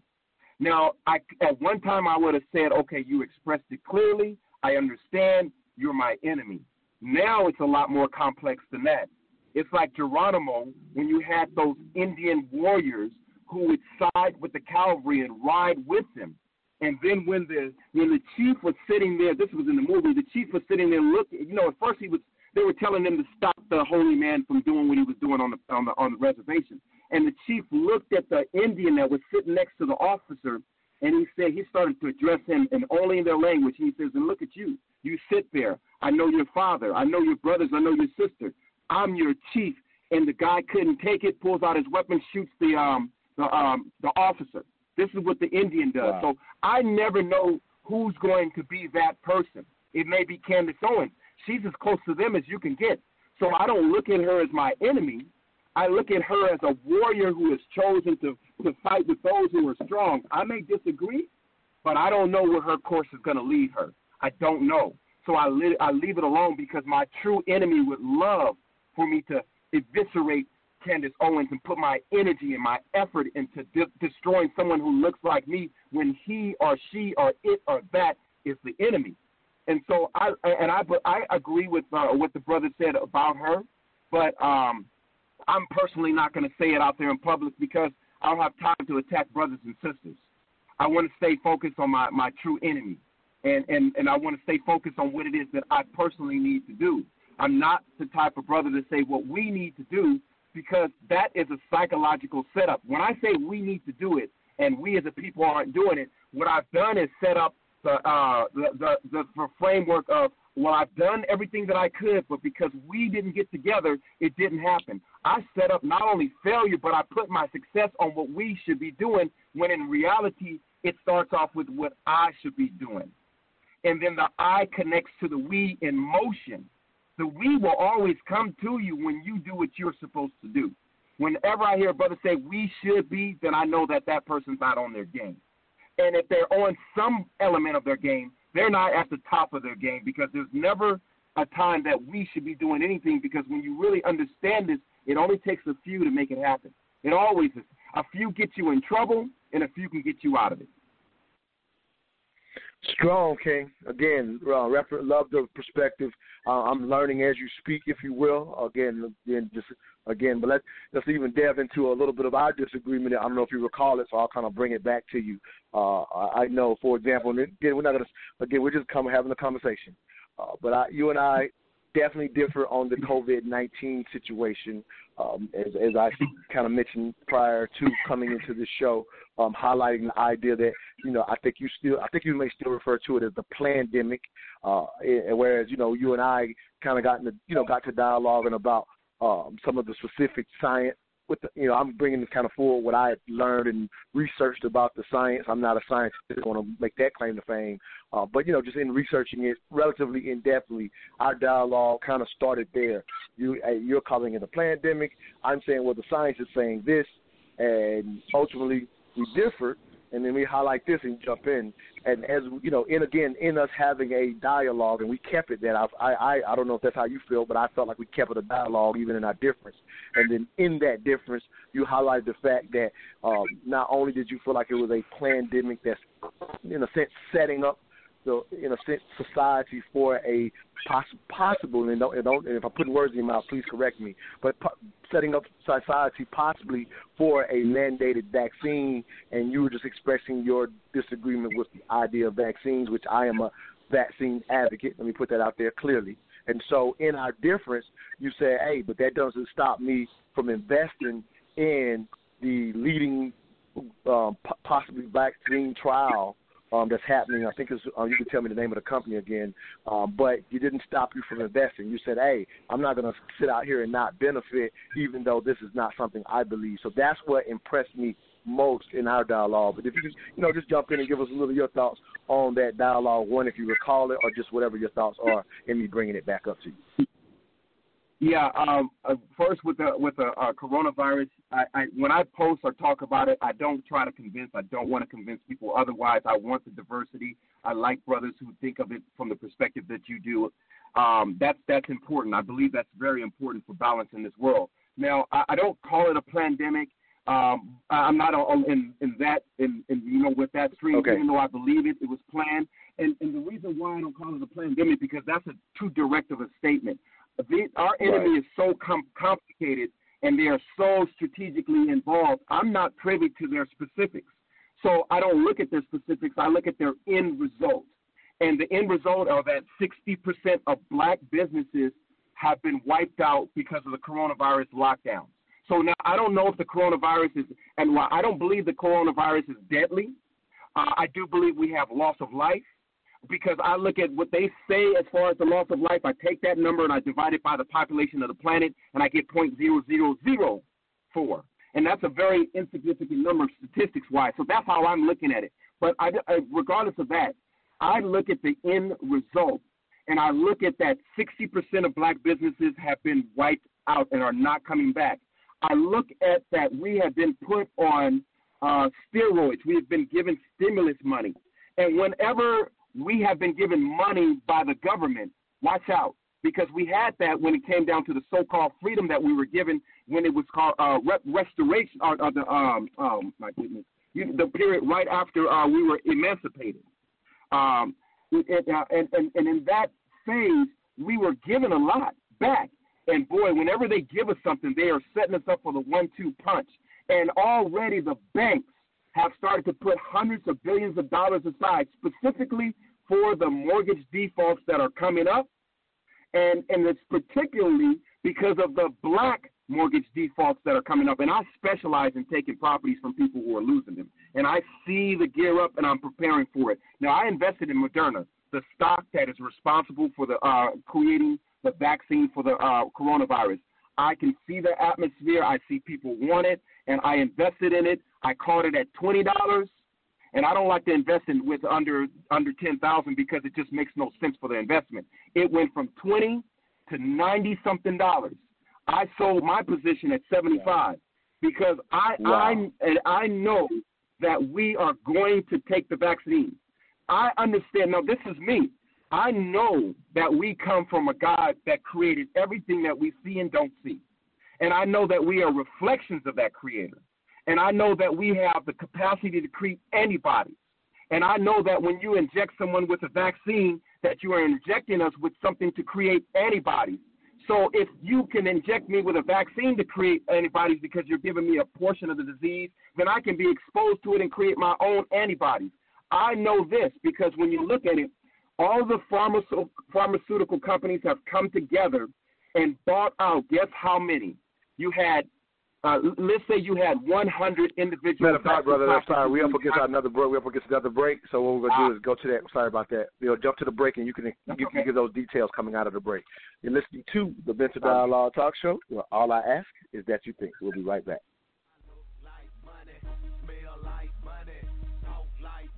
Now, I, at one time I would have said, okay, you expressed it clearly, I understand, you're my enemy. Now it's a lot more complex than that. It's like Geronimo when you had those Indian warriors who would side with the cavalry and ride with them. And then when the when the chief was sitting there, this was in the movie. The chief was sitting there looking. You know, at first he was they were telling him to stop the holy man from doing what he was doing on the on the on the reservation. And the chief looked at the Indian that was sitting next to the officer, and he said he started to address him and only in their language. He says, "And look at you. You sit there. I know your father. I know your brothers. I know your sister. I'm your chief." And the guy couldn't take it. Pulls out his weapon, shoots the um the um, the officer. This is what the Indian does. Wow. So I never know who's going to be that person. It may be Candace Owens. She's as close to them as you can get. So I don't look at her as my enemy. I look at her as a warrior who has chosen to, to fight with those who are strong. I may disagree, but I don't know where her course is going to lead her. I don't know. So I, li- I leave it alone because my true enemy would love for me to eviscerate Candace Owens and put my energy and my effort into de- destroying someone who looks like me when he or she or it or that is the enemy. And so I and I I agree with uh, what the brother said about her, but um, I'm personally not going to say it out there in public because I don't have time to attack brothers and sisters. I want to stay focused on my, my true enemy, and, and and I want to stay focused on what it is that I personally need to do. I'm not the type of brother to say what we need to do because that is a psychological setup. When I say we need to do it and we as a people aren't doing it, what I've done is set up the uh, the, the, the, the framework of well, I've done everything that I could, but because we didn't get together, it didn't happen. I set up not only failure, but I put my success on what we should be doing, when in reality, it starts off with what I should be doing. And then the I connects to the we in motion. The we will always come to you when you do what you're supposed to do. Whenever I hear a brother say we should be, then I know that that person's not on their game. And if they're on some element of their game, they're not at the top of their game because there's never a time that we should be doing anything because when you really understand this, it only takes a few to make it happen. It always is. A few get you in trouble, and a few can get you out of it. Strong, King. Again, uh, love the perspective. Uh, I'm learning as you speak, if you will. Again, again, just again, but let's let's even delve into a little bit of our disagreement. I don't know if you recall it, so I'll kind of bring it back to you. Uh, I know, for example, again, we're not gonna again, we're just come having a conversation. Uh, but I, you and I definitely differ on the COVID nineteen situation. Um, as, as I kind of mentioned prior to coming into the show, um, highlighting the idea that you know I think you still I think you may still refer to it as the pandemic, uh, whereas you know you and I kind of got into you know got to dialoguing about um, some of the specific science with the, you know, I'm bringing this kind of forward what I learned and researched about the science. I'm not a scientist. I want to make that claim to fame. Uh, but, you know, just in researching it relatively in-depthly, our dialogue kind of started there. You, uh, you're calling it a pandemic. I'm saying, well, the science is saying this. And ultimately, we differed and then we highlight this and jump in. And as you know, in again, in us having a dialogue, and we kept it that I, I, I don't know if that's how you feel, but I felt like we kept it a dialogue even in our difference. And then in that difference, you highlight the fact that um, not only did you feel like it was a pandemic that's, in a sense, setting up the in a sense society for a poss- possible and don't, and don't and if I put words in your mouth, please correct me. But po- setting up society possibly for a mandated vaccine, and you were just expressing your disagreement with the idea of vaccines, which I am a vaccine advocate. Let me put that out there clearly. And so, in our difference, you say, "Hey, but that doesn't stop me from investing in the leading, um, possibly vaccine trial um, that's happening. I think it's, uh, you can tell me the name of the company again, um, but you didn't stop you from investing. You said, hey, I'm not going to sit out here and not benefit, even though this is not something I believe. So that's what impressed me most in our dialogue. But if you just, you know, just jump in and give us a little of your thoughts on that dialogue, one, if you recall it, or just whatever your thoughts are, and me bringing it back up to you. Yeah. Um, uh, first, with the with the uh, coronavirus, I, I when I post or talk about it, I don't try to convince. I don't want to convince people. Otherwise, I want the diversity. I like brothers who think of it from the perspective that you do. Um, that's that's important. I believe that's very important for balance in this world. Now, I, I don't call it a pandemic. Um, I'm not on, in in that in, in you know with that stream, Okay. even though I believe it, it was planned. And and the reason why I don't call it a pandemic because that's a too direct of a statement. The, our enemy is so com- complicated and they are so strategically involved. I'm not privy to their specifics, so I don't look at their specifics. I look at their end result, and the end result are that 60% of black businesses have been wiped out because of the coronavirus lockdowns. So now I don't know if the coronavirus is, and while I don't believe the coronavirus is deadly, uh, I do believe we have loss of life because I look at what they say as far as the loss of life. I take that number and I divide it by the population of the planet, and I get point zero zero zero four, and that's a very insignificant number statistics wise. So that's how I'm looking at it. But I, regardless of that, I look at the end result, and I look at that 60% of black businesses have been wiped out and are not coming back. I look at that we have been put on uh, steroids. We have been given stimulus money. And whenever we have been given money by the government, watch out. Because we had that when it came down to the so called freedom that we were given when it was called uh, re- restoration, or, or the, um, um, my goodness, you, the period right after uh, we were emancipated. Um, and, uh, and, and, and in that phase, we were given a lot back. And boy, whenever they give us something, they are setting us up for the one two punch. And already the banks have started to put hundreds of billions of dollars aside specifically for the mortgage defaults that are coming up. And, and it's particularly because of the black mortgage defaults that are coming up, and I specialize in taking properties from people who are losing them. And I see the gear up, and I'm preparing for it. Now, I invested in Moderna, the stock that is responsible for the uh, creating the vaccine for the uh, coronavirus. I can see the atmosphere. I see people want it, and I invested in it. I caught it at twenty dollars, and I don't like to invest in with under under ten thousand because it just makes no sense for the investment. It went from twenty to ninety something dollars. I sold my position at seventy five because I Wow. I and I know that we are going to take the vaccine. I understand. Now this is me. I know that we come from a God that created everything that we see and don't see. And I know that we are reflections of that creator. And I know that we have the capacity to create antibodies. And I know that when you inject someone with a vaccine, that you are injecting us with something to create antibodies. So if you can inject me with a vaccine to create antibodies because you're giving me a portion of the disease, then I can be exposed to it and create my own antibodies. I know this because when you look at it, all the pharmaceutical, pharmaceutical companies have come together and bought out. Guess how many? You had, uh, let's say you had 100 individuals. Matter of fact, brother, that's fine. We up doctors- against another break. We up against another break. So what we're gonna Ah. do is go to that. Sorry about that. You know, jump to the break, and you can you can okay. get those details coming out of the break. You're listening to the Mental Dialogue Talk Show. Where all I ask is that you think. We'll be right back.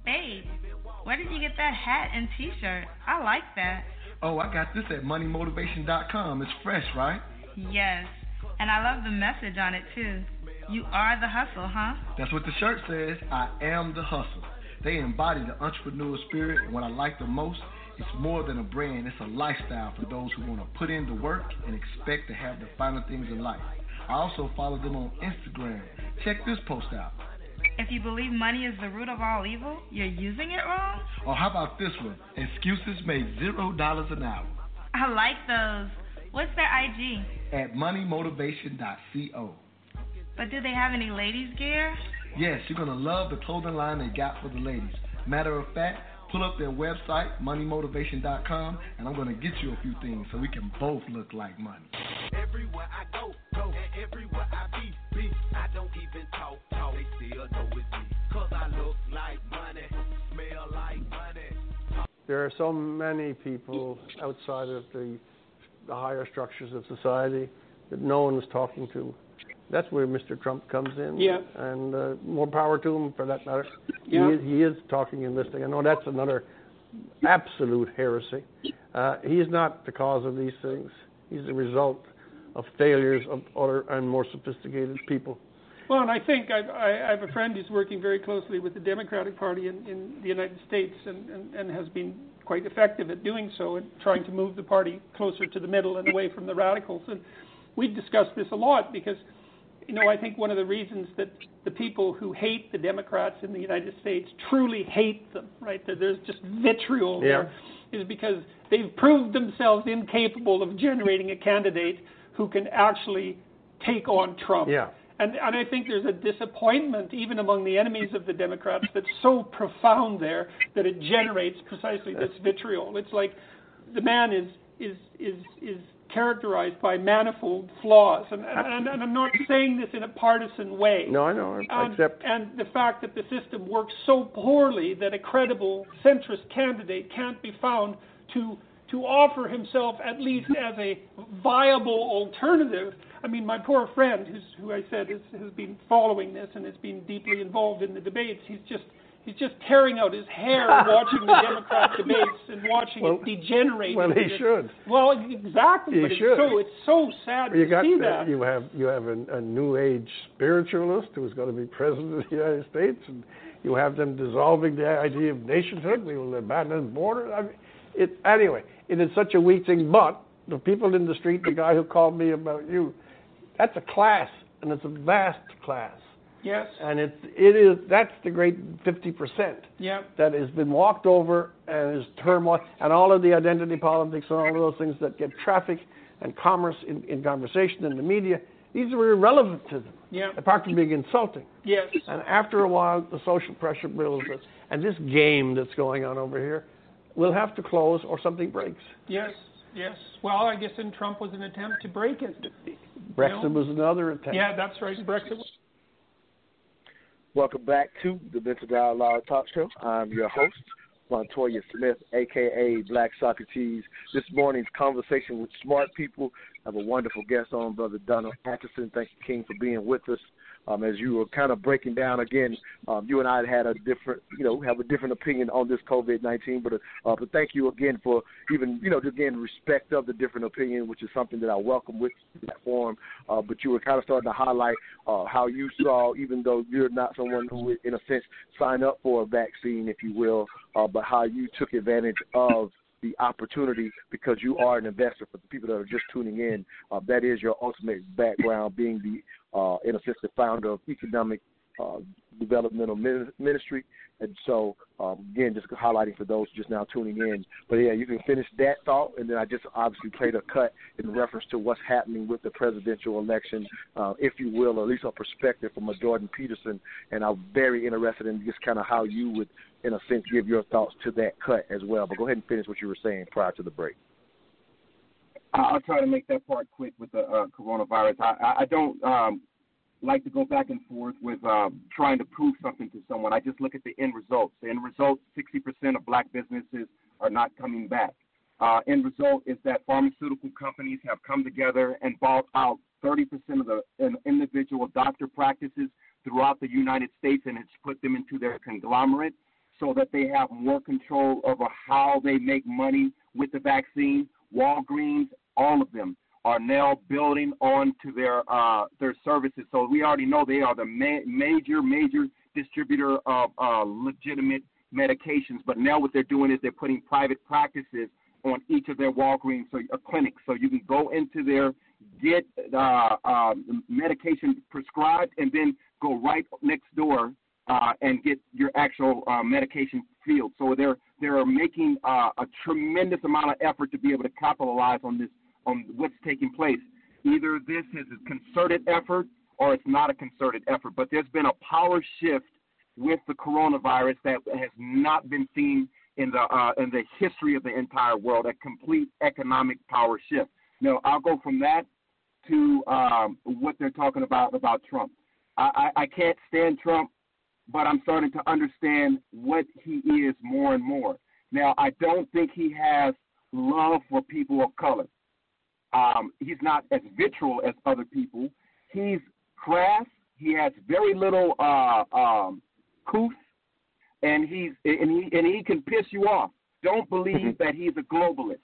Babe, where did you get that hat and T-shirt? I like that. Oh, I got this at moneymotivation.com. It's fresh, right? Yes, and I love the message on it too. You are the hustle, huh? That's what the shirt says. I am the hustle. They embody the entrepreneurial spirit, and what I like the most, it's more than a brand, it's a lifestyle for those who want to put in the work and expect to have the finer things in life. I also follow them on Instagram. Check this post out. If you believe money is the root of all evil, you're using it wrong? Or how about this one? Excuses make zero dollars an hour I like those. What's their IG? at moneymotivation.co. But do they have any ladies gear? Yes, you're gonna love the clothing line they got for the ladies. Matter of fact, pull up their website, moneymotivation.com, and I'm gonna get you a few things so we can both look like money. Everywhere I go, go, and everywhere I be, be. I don't even talk, talk, they still know it's me. Cause I look like money, smell like money. There are so many people outside of the, the higher structures of society that no one is talking to. That's where Mr. Trump comes in. Yeah. And uh, more power to him for that matter. Yeah. He, is, he is talking and listening. I know that's another absolute heresy. Uh, he is not the cause of these things. He's the result of failures of other and more sophisticated people. Well, and I think I've, I I have a friend who's working very closely with the Democratic Party in, in the United States and, and, and has been quite effective at doing so and trying to move the party closer to the middle and away from the radicals. And we've discussed this a lot because, you know, I think one of the reasons that the people who hate the Democrats in the United States truly hate them, right? That there's just vitriol Yeah. there, is because they've proved themselves incapable of generating a candidate who can actually take on Trump. Yeah. And, and I think there's a disappointment even among the enemies of the Democrats that's so profound there that it generates precisely this vitriol. It's like the man is is is is characterized by manifold flaws, and and, and I'm not saying this in a partisan way. No, I know. And, accept. and the fact that the system works so poorly that a credible centrist candidate can't be found to to offer himself at least as a viable alternative. I mean, my poor friend, who's, who I said has, has been following this and has been deeply involved in the debates, he's just he's just tearing out his hair watching the Democrat debates and watching Well- it degenerate. well, he should. Well, exactly. He but should. it's so it's so sad You to got see uh, that. you have you have a, a new age spiritualist who's going to be president of the United States, and you have them dissolving the idea of nationhood. We will abandon borders. I mean, it anyway. It is such a weak thing. But the people in the street, the guy who called me about you, that's a class, and it's a vast class, Yes. and it's it is that's the great fifty percent Yeah. that has been walked over and is turmoil and all of the identity politics and all of those things that get traffic and commerce in, in conversation in the media, these are irrelevant to them, Yeah. apart from being insulting. Yes. And after a while, the social pressure builds. us. And this game that's going on over here will have to close or something breaks. Yes. Yes. Well, I guess in Trump was an attempt to break it. Brexit You know? was another attempt. Yeah, that's right. Brexit. was- Welcome back to the Mental Dialogue Talk Show. I'm your host, Montoya Smith, aka Black Socrates. This morning's conversation with smart people. I have a wonderful guest on, Brother Donald Atchison. Thank you, King, for being with us. Um, as you were kind of breaking down again, um, you and I had a different, you know, have a different opinion on this COVID nineteen. But uh, but thank you again for even, you know, again respect of the different opinion, which is something that I welcome with the platform. Uh, but you were kind of starting to highlight uh, how you saw, even though you're not someone who, in a sense, sign up for a vaccine, if you will, uh, but how you took advantage of the opportunity because you are an investor for the people that are just tuning in. Uh, that is your ultimate background, being the, uh, in a sense, the founder of Economic uh, Developmental Min- Ministry. And so, um, again, just highlighting for those just now tuning in. But yeah, you can finish that thought, and then I just obviously played a cut in reference to what's happening with the presidential election, uh, if you will, or at least a perspective from a Jordan Peterson. And I'm very interested in just kind of how you would, in a sense, give your thoughts to that cut as well. But go ahead and finish what you were saying prior to the break. I'll try to make that part quick with the uh, coronavirus. I, I- don't um, like to go back and forth with um, trying to prove something to someone. I just look at the end results. The end result: 60% of black businesses are not coming back. Uh, end result is that pharmaceutical companies have come together and bought out 30% of the individual doctor practices throughout the United States, and it's put them into their conglomerate so that they have more control over how they make money with the vaccine. Walgreens, all of them are now building on to their uh, their services. So we already know they are the ma- major major distributor of uh, legitimate medications. But now what they're doing is they're putting private practices on each of their Walgreens so a clinic, so you can go into there, get uh, uh, medication prescribed, and then go right next door uh, and get your actual uh, medication filled. So they're they're making uh, a tremendous amount of effort to be able to capitalize on this on what's taking place. Either this is a concerted effort or it's not a concerted effort. But there's been a power shift with the coronavirus that has not been seen in the uh, in the history of the entire world. A complete economic power shift. Now I'll go from that to um, what they're talking about about Trump. I, I, I can't stand Trump, but I'm starting to understand what he is more and more. Now I don't think he has love for people of color. Um, he's not as vitriol as other people. He's crass. He has very little uh, um, couth, and he's and he and he can piss you off. Don't believe that he's a globalist,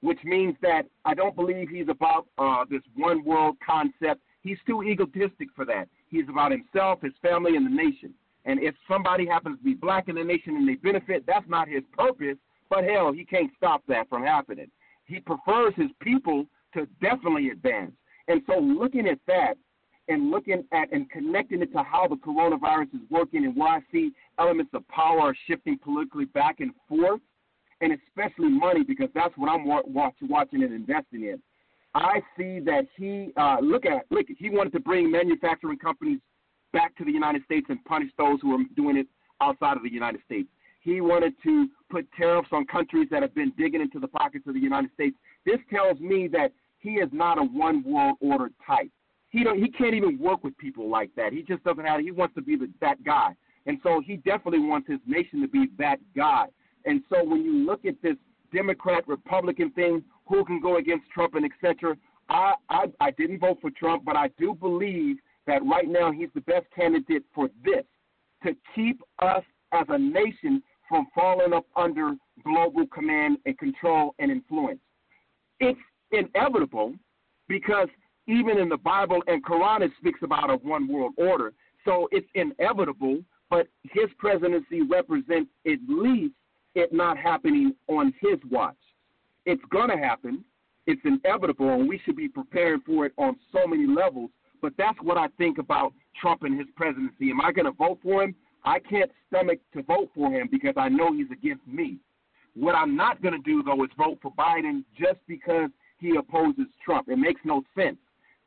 which means that I don't believe he's about uh, this one world concept. He's too egotistic for that. He's about himself, his family, and the nation. And if somebody happens to be black in the nation and they benefit, that's not his purpose. But hell, he can't stop that from happening. He prefers his people to definitely advance. And so, looking at that and looking at and connecting it to how the coronavirus is working and where I see elements of power are shifting politically back and forth, and especially money, because that's what I'm watch, watching and investing in. I see that he uh, look at look. He wanted to bring manufacturing companies back to the United States and punish those who are doing it outside of the United States. He wanted to put tariffs on countries that have been digging into the pockets of the United States. This tells me that he is not a one world order type. He don't he can't even work with people like that. He just doesn't have he wants to be the, that guy. And so he definitely wants his nation to be that guy. And so when you look at this Democrat Republican thing, who can go against Trump and etc. I, I I didn't vote for Trump, but I do believe that right now he's the best candidate for this to keep us as a nation from falling up under global command and control and influence. It's inevitable because even in the Bible and Quran it speaks about a one world order. So it's inevitable, but his presidency represents at least it not happening on his watch. It's going to happen. It's inevitable, and we should be prepared for it on so many levels. But that's what I think about Trump and his presidency. Am I going to vote for him? I can't stomach to vote for him because I know he's against me. What I'm not going to do, though, is vote for Biden just because he opposes Trump. It makes no sense.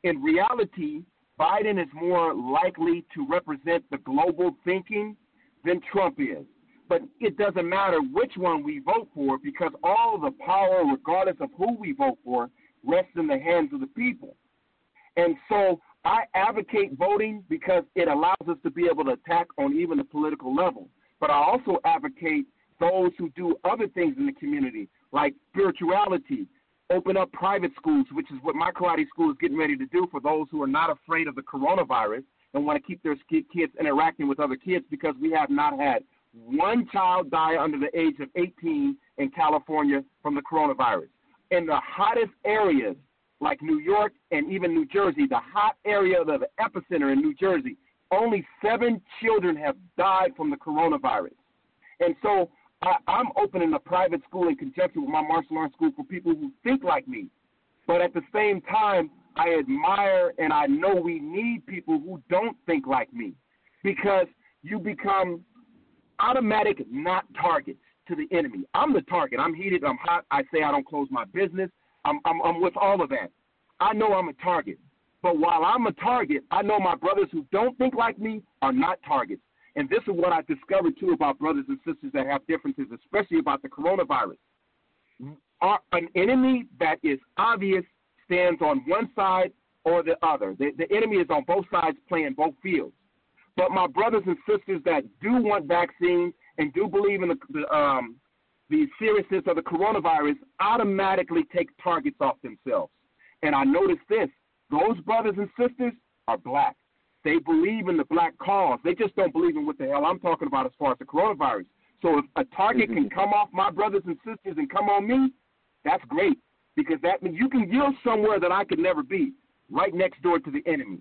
In reality, Biden is more likely to represent the global thinking than Trump is. but it doesn't matter which one we vote for because all the power, regardless of who we vote for, rests in the hands of the people. And so I advocate voting because it allows us to be able to attack on even the political level. But I also advocate those who do other things in the community, like spirituality, open up private schools, which is what my karate school is getting ready to do for those who are not afraid of the coronavirus and want to keep their kids interacting with other kids because we have not had one child die under the age of 18 in California from the coronavirus. In the hottest areas, like New York and even New Jersey, the hot area of the epicenter in New Jersey, only seven children have died from the coronavirus. And so I, I'm opening a private school in conjunction with my martial arts school for people who think like me. But at the same time, I admire and I know we need people who don't think like me because you become automatic not targets to the enemy. I'm the target. I'm heated. I'm hot. I say I don't close my business. I'm, I'm, I'm with all of that. I know I'm a target. But while I'm a target, I know my brothers who don't think like me are not targets. And this is what I discovered too about brothers and sisters that have differences, especially about the coronavirus. Our, an enemy that is obvious stands on one side or the other. The, the enemy is on both sides playing both fields. But my brothers and sisters that do want vaccines and do believe in the, the, um, the seriousness of the coronavirus automatically take targets off themselves. And I noticed this those brothers and sisters are black. They believe in the black cause. They just don't believe in what the hell I'm talking about as far as the coronavirus. So if a target can mm-hmm. come off my brothers and sisters and come on me, that's great because that means you can yield somewhere that I could never be, right next door to the enemy.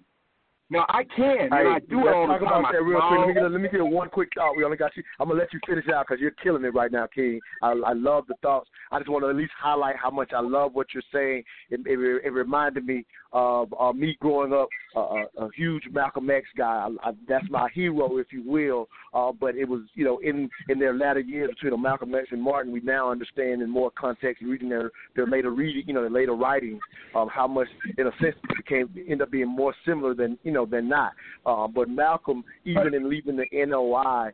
Now I can, and Hey, I do it all the time. about that real quick. Let me, get, let me get one quick thought. We only got you. I'm gonna let you finish out because you're killing it right now, King. I, I love the thoughts. I just want to at least highlight how much I love what you're saying. It, it, it reminded me of uh, me growing up, uh, a, a huge Malcolm X guy. I, I, that's my hero, if you will. Uh, but it was, you know, in in their latter years between Malcolm X and Martin, we now understand in more context, reading their their later reading, you know, their later writings, um, how much, in a sense, it became end up being more similar than you know than not. Uh, but Malcolm, even in leaving the NOI,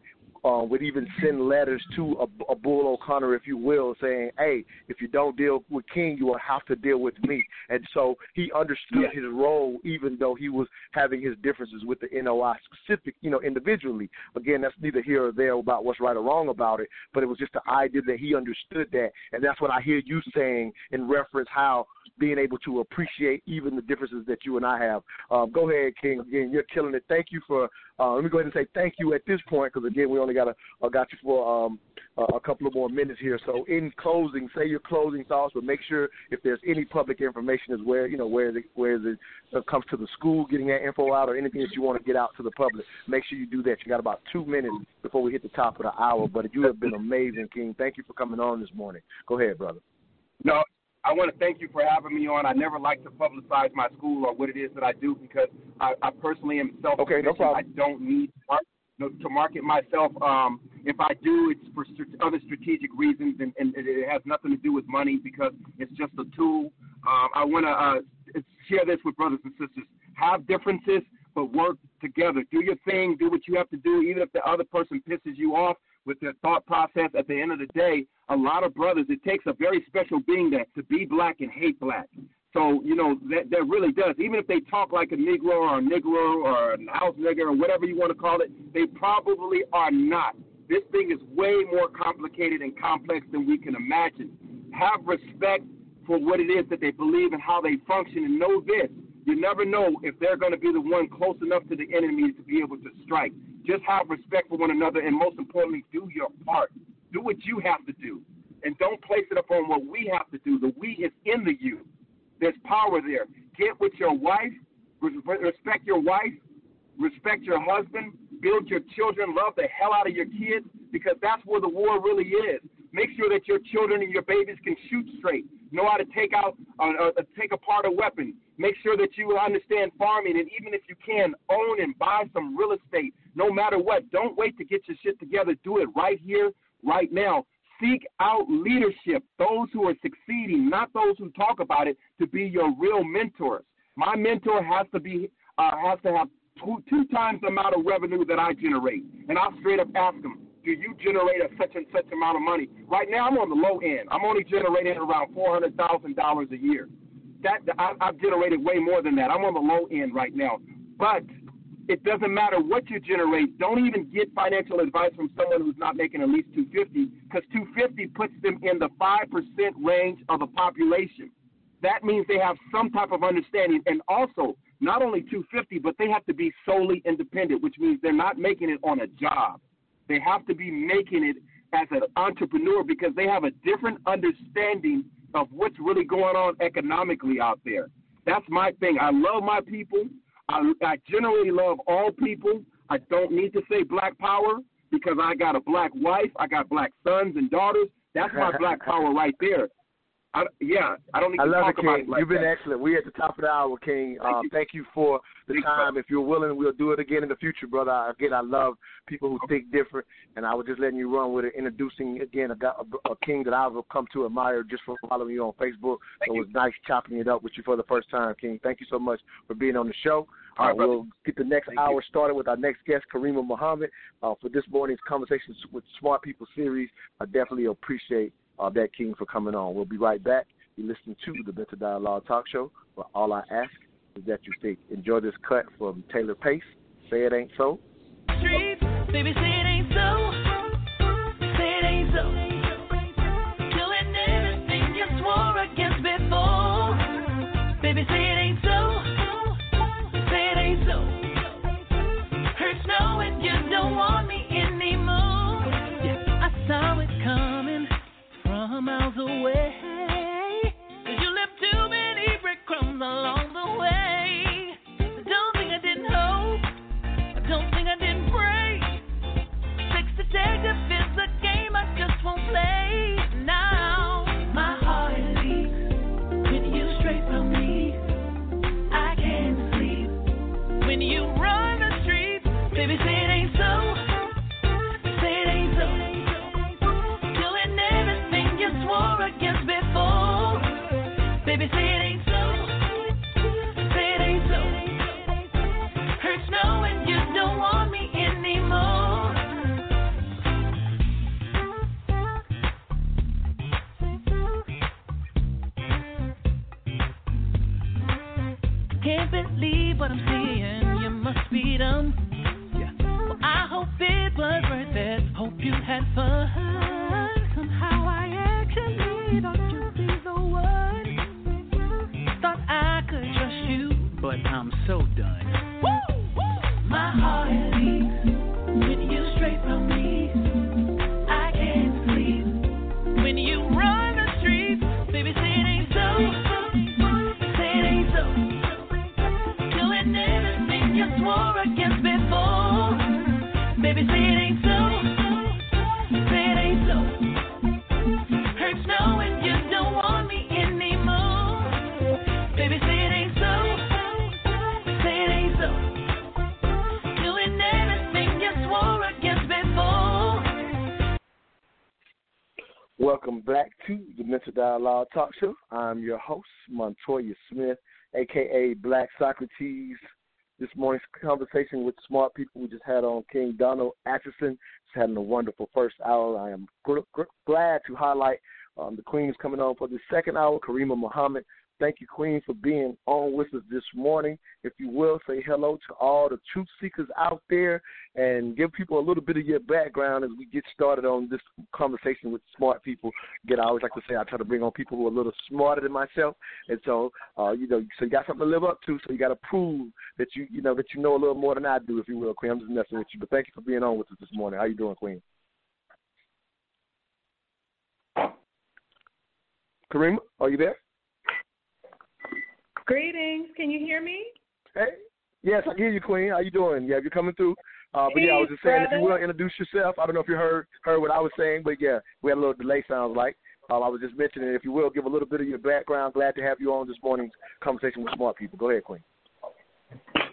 uh, would even send letters to a, a Bull O'Connor, if you will, saying, "Hey, if you don't deal with King, you will have to deal with me." And so he understood his role, even though he was having his differences with the NOI specific, you know, individually. Again, that's neither here or there about what's right or wrong about it, but it was just the idea that he understood that, and that's what I hear you saying in reference how being able to appreciate even the differences that you and I have. Um, go ahead, King. Again, you're killing it. Thank you for. Uh, let me go ahead and say thank you at this point because again, we only got a uh, got you for um, a a couple of more minutes here. So, in closing, say your closing thoughts, but make sure if there's any public information is where you know where it, where it uh, comes to the school, getting that info out, or anything that you want to get out to the public. Make sure you do that. You got about two minutes before we hit the top of the hour. But you have been amazing, King. Thank you for coming on this morning. Go ahead, brother. No, I want to thank you for having me on. I never like to publicize my school or what it is that I do because I, I personally am self Okay, no problem. I don't need to market, no, to market myself. Um, if I do, it's for st- other strategic reasons, and, and it has nothing to do with money because it's just a tool. Um, I want to uh, share this with brothers and sisters. Have differences, but work together. Do your thing. Do what you have to do, even if the other person pisses you off with their thought process. At the end of the day, a lot of brothers, it takes a very special being that to be black and hate black. So, you know, that, that really does. Even if they talk like a Negro or a Negro or a house nigger or whatever you want to call it, they probably are not. This thing is way more complicated and complex than we can imagine. Have respect for what it is that they believe and how they function, and know this. You never know if they're going to be the one close enough to the enemy to be able to strike. Just have respect for one another, and most importantly, do your part. Do what you have to do, and don't place it upon what we have to do. The we is in the you. There's power there. Get with your wife, respect your wife, respect your husband, build your children, love the hell out of your kids, because that's where the war really is. Make sure that your children and your babies can shoot straight, know how to take out, uh, uh, take apart a weapon. Make sure that you understand farming, and even if you can, own and buy some real estate. No matter what, don't wait to get your shit together. Do it right here, right now. Seek out leadership, those who are succeeding, not those who talk about it, to be your real mentors. My mentor has to be uh, has to have two, two times the amount of revenue that I generate, and I'll straight up ask him, do you generate a such and such amount of money? Right now, I'm on the low end. I'm only generating around four hundred thousand dollars a year. That I, I've generated way more than that. I'm on the low end right now, but it doesn't matter what you generate. Don't even get financial advice from someone who's not making at least 250, because 250 puts them in the five percent range of the population. That means they have some type of understanding, and also not only 250, but they have to be solely independent, which means they're not making it on a job. They have to be making it as an entrepreneur because they have a different understanding of what's really going on economically out there. That's my thing. I love my people. I, I generally love all people. I don't need to say black power because I got a black wife. I got black sons and daughters. That's my black power right there. I, yeah, I don't need I to love talk it, about King. it like You've been that. excellent. We're at the top of the hour, King. Thank uh, you. thank you for the Thank you, time. If you're willing, we'll do it again in the future, brother. Again, I love people who think different, and I was just letting you run with it, introducing again a, a, a king that I've come to admire just for following you on Facebook. so it was nice chopping it up with you for the first time, King. Thank you so much for being on the show. All right, uh, we'll get the next Thank hour you. started with our next guest, Karima Muhammad, uh, for this morning's Conversations with Smart People series. I definitely appreciate uh, that, King, for coming on. We'll be right back. You're listening to the Better Dialogue Talk Show, where all I ask is that you think. Enjoy this cut from Taylor Pace. Say it ain't so. Baby, say it ain't so. Say it ain't so. Don't want miles away. you left too many breadcrumbs along the way. Don't think I didn't hope. I don't think I didn't pray. Sex detective is a game I just won't play. What I'm seeing. You must be dumb. Yeah. Well, I hope it was worth it. Hope you had fun. Somehow I actually thought you'd be the one. Thought I could trust you, but I'm so Welcome back to the Mental Dialogue Talk Show. I'm your host, Montoya Smith, aka Black Socrates. This morning's conversation with smart people we just had on King Donald Atchison. Just having a wonderful first hour. I am gr- gr- glad to highlight um, the Queens coming on for the second hour, Karima Muhammad. Thank you, Queen, for being on with us this morning. If you will, say hello to all the truth seekers out there and give people a little bit of your background as we get started on this conversation with smart people. Again, I always like to say I try to bring on people who are a little smarter than myself, and so uh, you know, so you got something to live up to. So you got to prove that you you know that you know a little more than I do, if you will, Queen. I'm just messing with you, but thank you for being on with us this morning. How you doing, Queen? Karima, are you there? Greetings. Can you hear me? Hey, yes, I hear you, Queen. How you doing? Yeah, you're coming through. Uh, but yeah, I was just saying, if you will introduce yourself. I don't know if you heard heard what I was saying, but yeah, we had a little delay. Sounds like. Uh, I was just mentioning, if you will, give a little bit of your background. Glad to have you on this morning's conversation with smart people. Go ahead, Queen.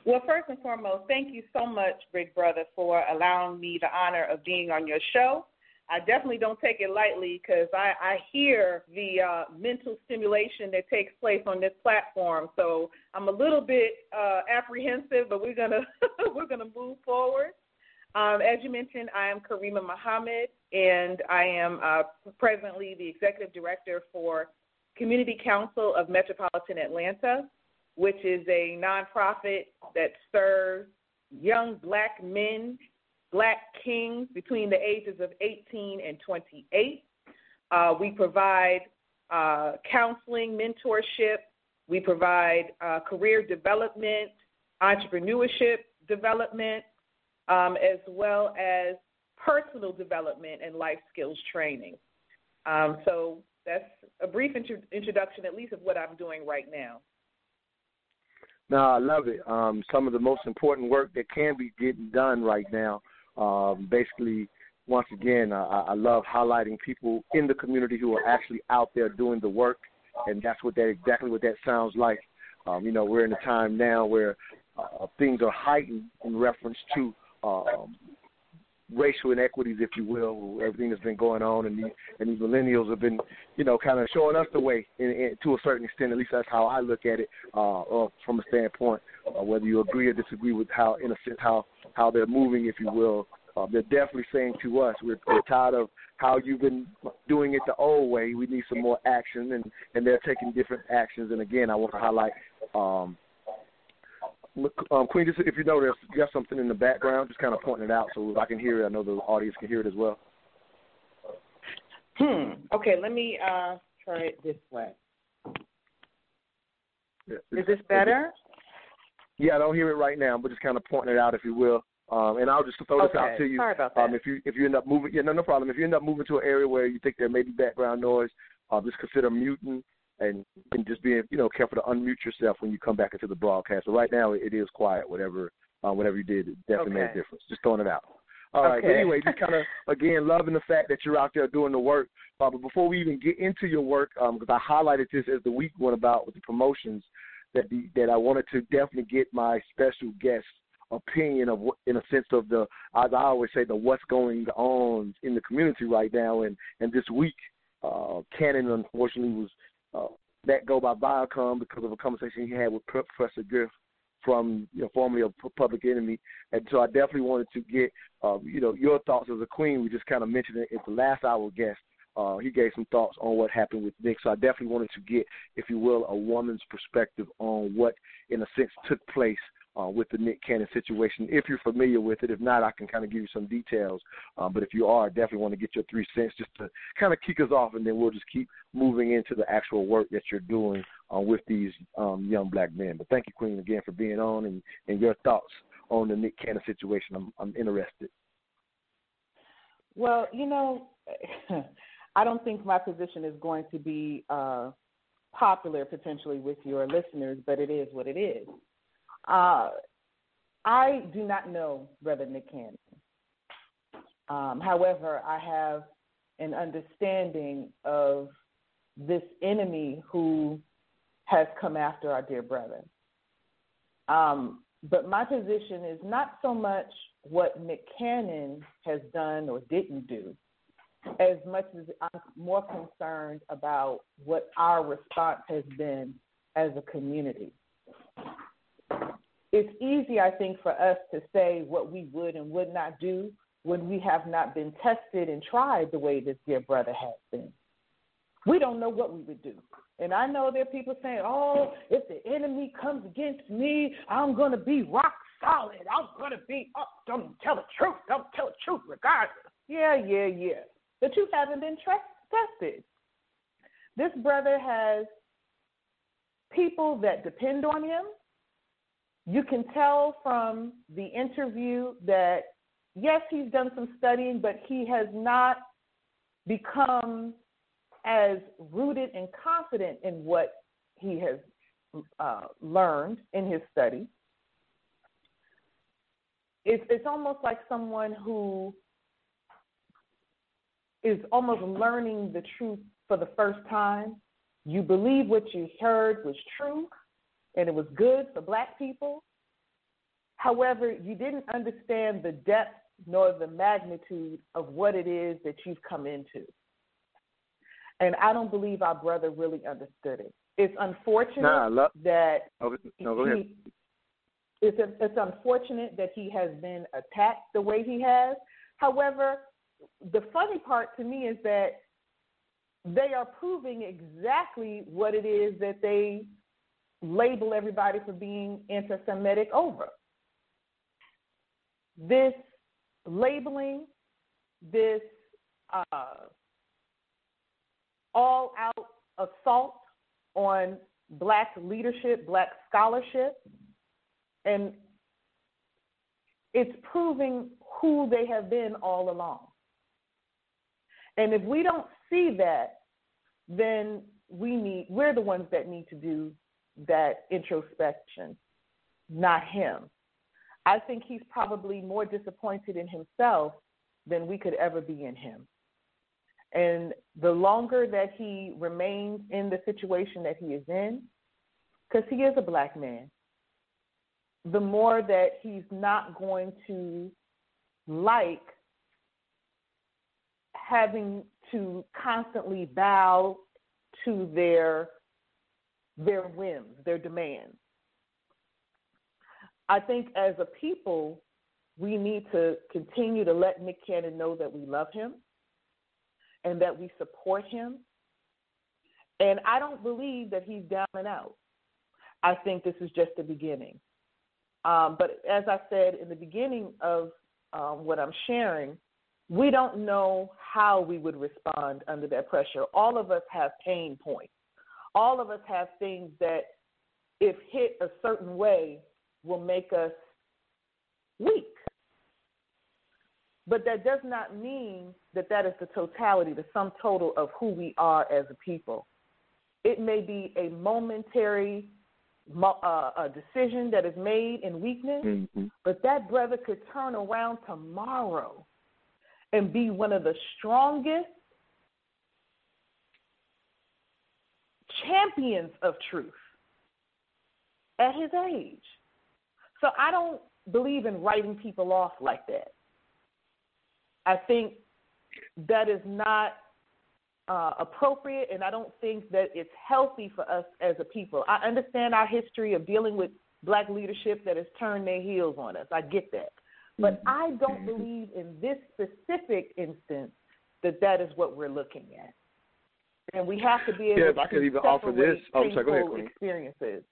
Well, first and foremost, thank you so much, Big Brother, for allowing me the honor of being on your show. I definitely don't take it lightly because I, I hear the uh, mental stimulation that takes place on this platform. So I'm a little bit uh, apprehensive, but we're gonna we're gonna move forward. Um, as you mentioned, I am Karima Muhammad, and I am uh, presently the executive director for Community Council of Metropolitan Atlanta, which is a nonprofit that serves young black men, black kings between the ages of 18 and 28. Uh, we provide uh, counseling, mentorship. We provide uh, career development, entrepreneurship development, um, as well as personal development and life skills training. Um, so that's a brief intro- introduction, at least, of what I'm doing right now. No, I love it. Um, some of the most important work that can be getting done right now. Um, basically, once again, I, I love highlighting people in the community who are actually out there doing the work, and that's what that exactly what that sounds like. Um, you know, we're in a time now where uh, things are heightened in reference to um, racial inequities, if you will, everything that's been going on, and these and these millennials have been, you know, kind of showing us the way in, in, to a certain extent. At least that's how I look at it, uh, uh, from a standpoint, uh, whether you agree or disagree with how, in a sense, how how they're moving, if you will. Uh, they're definitely saying to us, we're, we're tired of how you've been doing it the old way. We need some more action, and and they're taking different actions. And again, I want to highlight. Um, um, Queen, just if you notice, you got something in the background, just kind of pointing it out so I can hear it. I know the audience can hear it as well. Hmm. Okay, let me uh, try it this way. Yeah, Is this better? Yeah, I don't hear it right now, but just kind of pointing it out, if you will. Um, and I'll just throw this Okay, out to you. sorry about Um, that. if you if you end up moving, yeah, no, no problem. If you end up moving to an area where you think there may be background noise, uh, just consider muting and, and just being you know careful to unmute yourself when you come back into the broadcast. So right now it is quiet. Whatever uh, whatever you did, it definitely made a difference. Just throwing it out. All right. Okay. anyway, just kind of again loving the fact that you're out there doing the work. Uh, but before we even get into your work, because I highlighted this as the week went about with the promotions, that the, that I wanted to definitely get my special guest opinion of what, in a sense of the, as I always say, the what's going on in the community right now. And and this week, uh, Cannon unfortunately was uh, let go by Viacom because of a conversation he had with Professor Griff from you know formerly a Public Enemy, and so I definitely wanted to get uh, you know your thoughts as a queen. We just kind of mentioned it at the last hour guest. Uh, he gave some thoughts on what happened with Nick, so I definitely wanted to get, if you will, a woman's perspective on what, in a sense, took place uh, with the Nick Cannon situation. If you're familiar with it, if not, I can kind of give you some details. Um, but if you are, definitely want to get your three cents just to kind of kick us off, and then we'll just keep moving into the actual work that you're doing uh, with these um, young black men. But thank you, Queen, again for being on and, and your thoughts on the Nick Cannon situation. I'm, I'm interested. Well, you know, I don't think my position is going to be uh, popular potentially with your listeners, but it is what it is. Uh, I do not know Brother Nick Cannon. Um, however, I have an understanding of this enemy who has come after our dear brother. Um, but my position is not so much what Nick Cannon has done or didn't do, as much as I'm more concerned about what our response has been as a community. It's easy, I think, for us to say what we would and would not do when we have not been tested and tried the way this dear brother has been. We don't know what we would do. And I know there are people saying, oh, if the enemy comes against me, I'm going to be rock solid. I'm going to be up. Don't tell the truth. Don't tell the truth regardless. Yeah, yeah, yeah. But you haven't been tested. This brother has people that depend on him. You can tell from the interview that, yes, he's done some studying, but he has not become as rooted and confident in what he has uh, learned in his study. It's, it's almost like someone who is almost learning the truth for the first time. You believe what you heard was true and it was good for black people. However, you didn't understand the depth nor the magnitude of what it is that you've come into. And I don't believe our brother really understood it. It's unfortunate Nah, love- that Okay, no, go ahead. he, it's it's unfortunate that he has been attacked the way he has. However, the funny part to me is that they are proving exactly what it is that they label everybody for being anti-Semitic over. This labeling, this uh, all-out assault on black leadership, black scholarship, and it's proving who they have been all along. And if we don't see that, then we need we're the ones that need to do that introspection, not him. I think he's probably more disappointed in himself than we could ever be in him. And the longer that he remains in the situation that he is in, because he is a black man, the more that he's not going to like having to constantly bow to their their whims, their demands. I think as a people, we need to continue to let Nick Cannon know that we love him and that we support him. And I don't believe that he's down and out. I think this is just the beginning. Um, but as I said in the beginning of um, what I'm sharing, we don't know how we would respond under that pressure. All of us have pain points. All of us have things that, if hit a certain way, will make us weak. But that does not mean that that is the totality, the sum total of who we are as a people. It may be a momentary uh, a decision that is made in weakness, mm-hmm. but that brother could turn around tomorrow and be one of the strongest champions of truth at his age. So I don't believe in writing people off like that. I think that is not uh, appropriate, and I don't think that it's healthy for us as a people. I understand our history of dealing with black leadership that has turned their heels on us. I get that. But I don't believe in this specific instance that that is what we're looking at. And we have to be able yeah, if to I could even offer this. Oh, sorry, go ahead, Queen. experiences.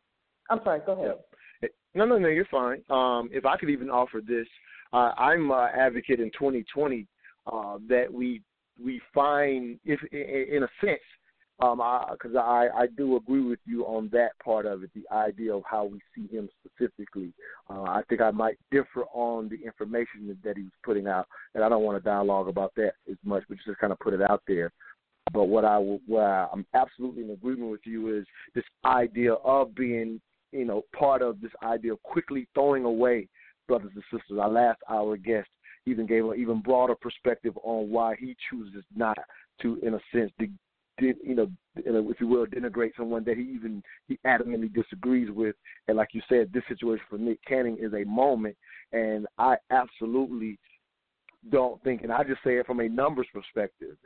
I'm sorry, go ahead. No, no, no, you're fine. Um, if I could even offer this, uh, I'm an advocate in 2020 uh, that we we find, if in a sense, because um, I, I do agree with you on that part of it, the idea of how we see him specifically. Uh, I think I might differ on the information that, that he was putting out, and I don't want to dialogue about that as much, but just kind of put it out there. But what I I, I'm absolutely in agreement with you is this idea of being, you know, part of this idea of quickly throwing away brothers and sisters. Our last hour guest even gave an even broader perspective on why he chooses not to, in a sense, de- de- you know, if you will, denigrate someone that he even he adamantly disagrees with. And like you said, this situation for Nick Cannon is a moment, and I absolutely don't think, and I just say it from a numbers perspective,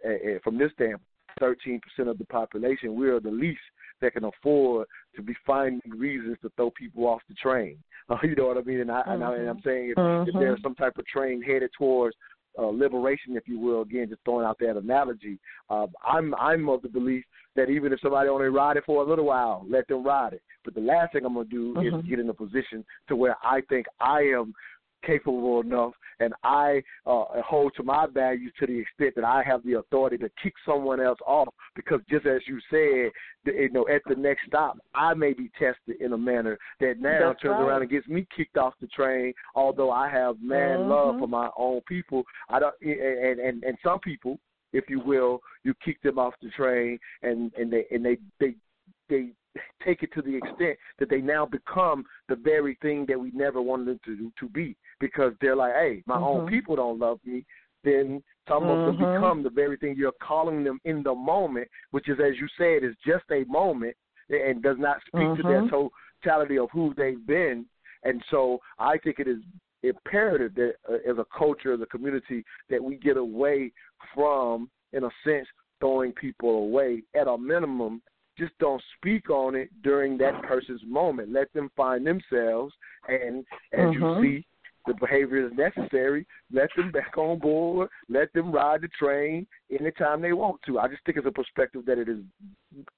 from this standpoint. 13% of the population, we are the least that can afford to be finding reasons to throw people off the train. Uh, you know what I mean? And, I, and, I, and I'm saying if, Mm-hmm. if there's some type of train headed towards uh, liberation, if you will, again, just throwing out that analogy, uh, I'm I'm of the belief that even if somebody only ride it for a little while, let them ride it. But the last thing I'm going to do Mhm. is get in a position to where I think I am capable enough and I uh, hold to my values to the extent that I have the authority to kick someone else off because just as you said, you know, at the next stop, I may be tested in a manner that now That's turns right. around and gets me kicked off the train. Although I have mad love Mhm. for my own people, I don't, and and and some people, if you will, you kick them off the train and and they and they they they take it to the extent that they now become the very thing that we never wanted them to to be because they're like, hey, my own Mhm. people don't love me. Then some of them Mhm. become the very thing you're calling them in the moment, which is, as you said, is just a moment and does not speak to their Mhm. totality of who they've been. And so I think it is imperative that uh, as a culture, as a community, that we get away from, in a sense, throwing people away at a minimum just don't speak on it during that person's moment. Let them find themselves, and as you see, the behavior is necessary. Let them back on board. Let them ride the train anytime they want to. I just think it's a perspective that it is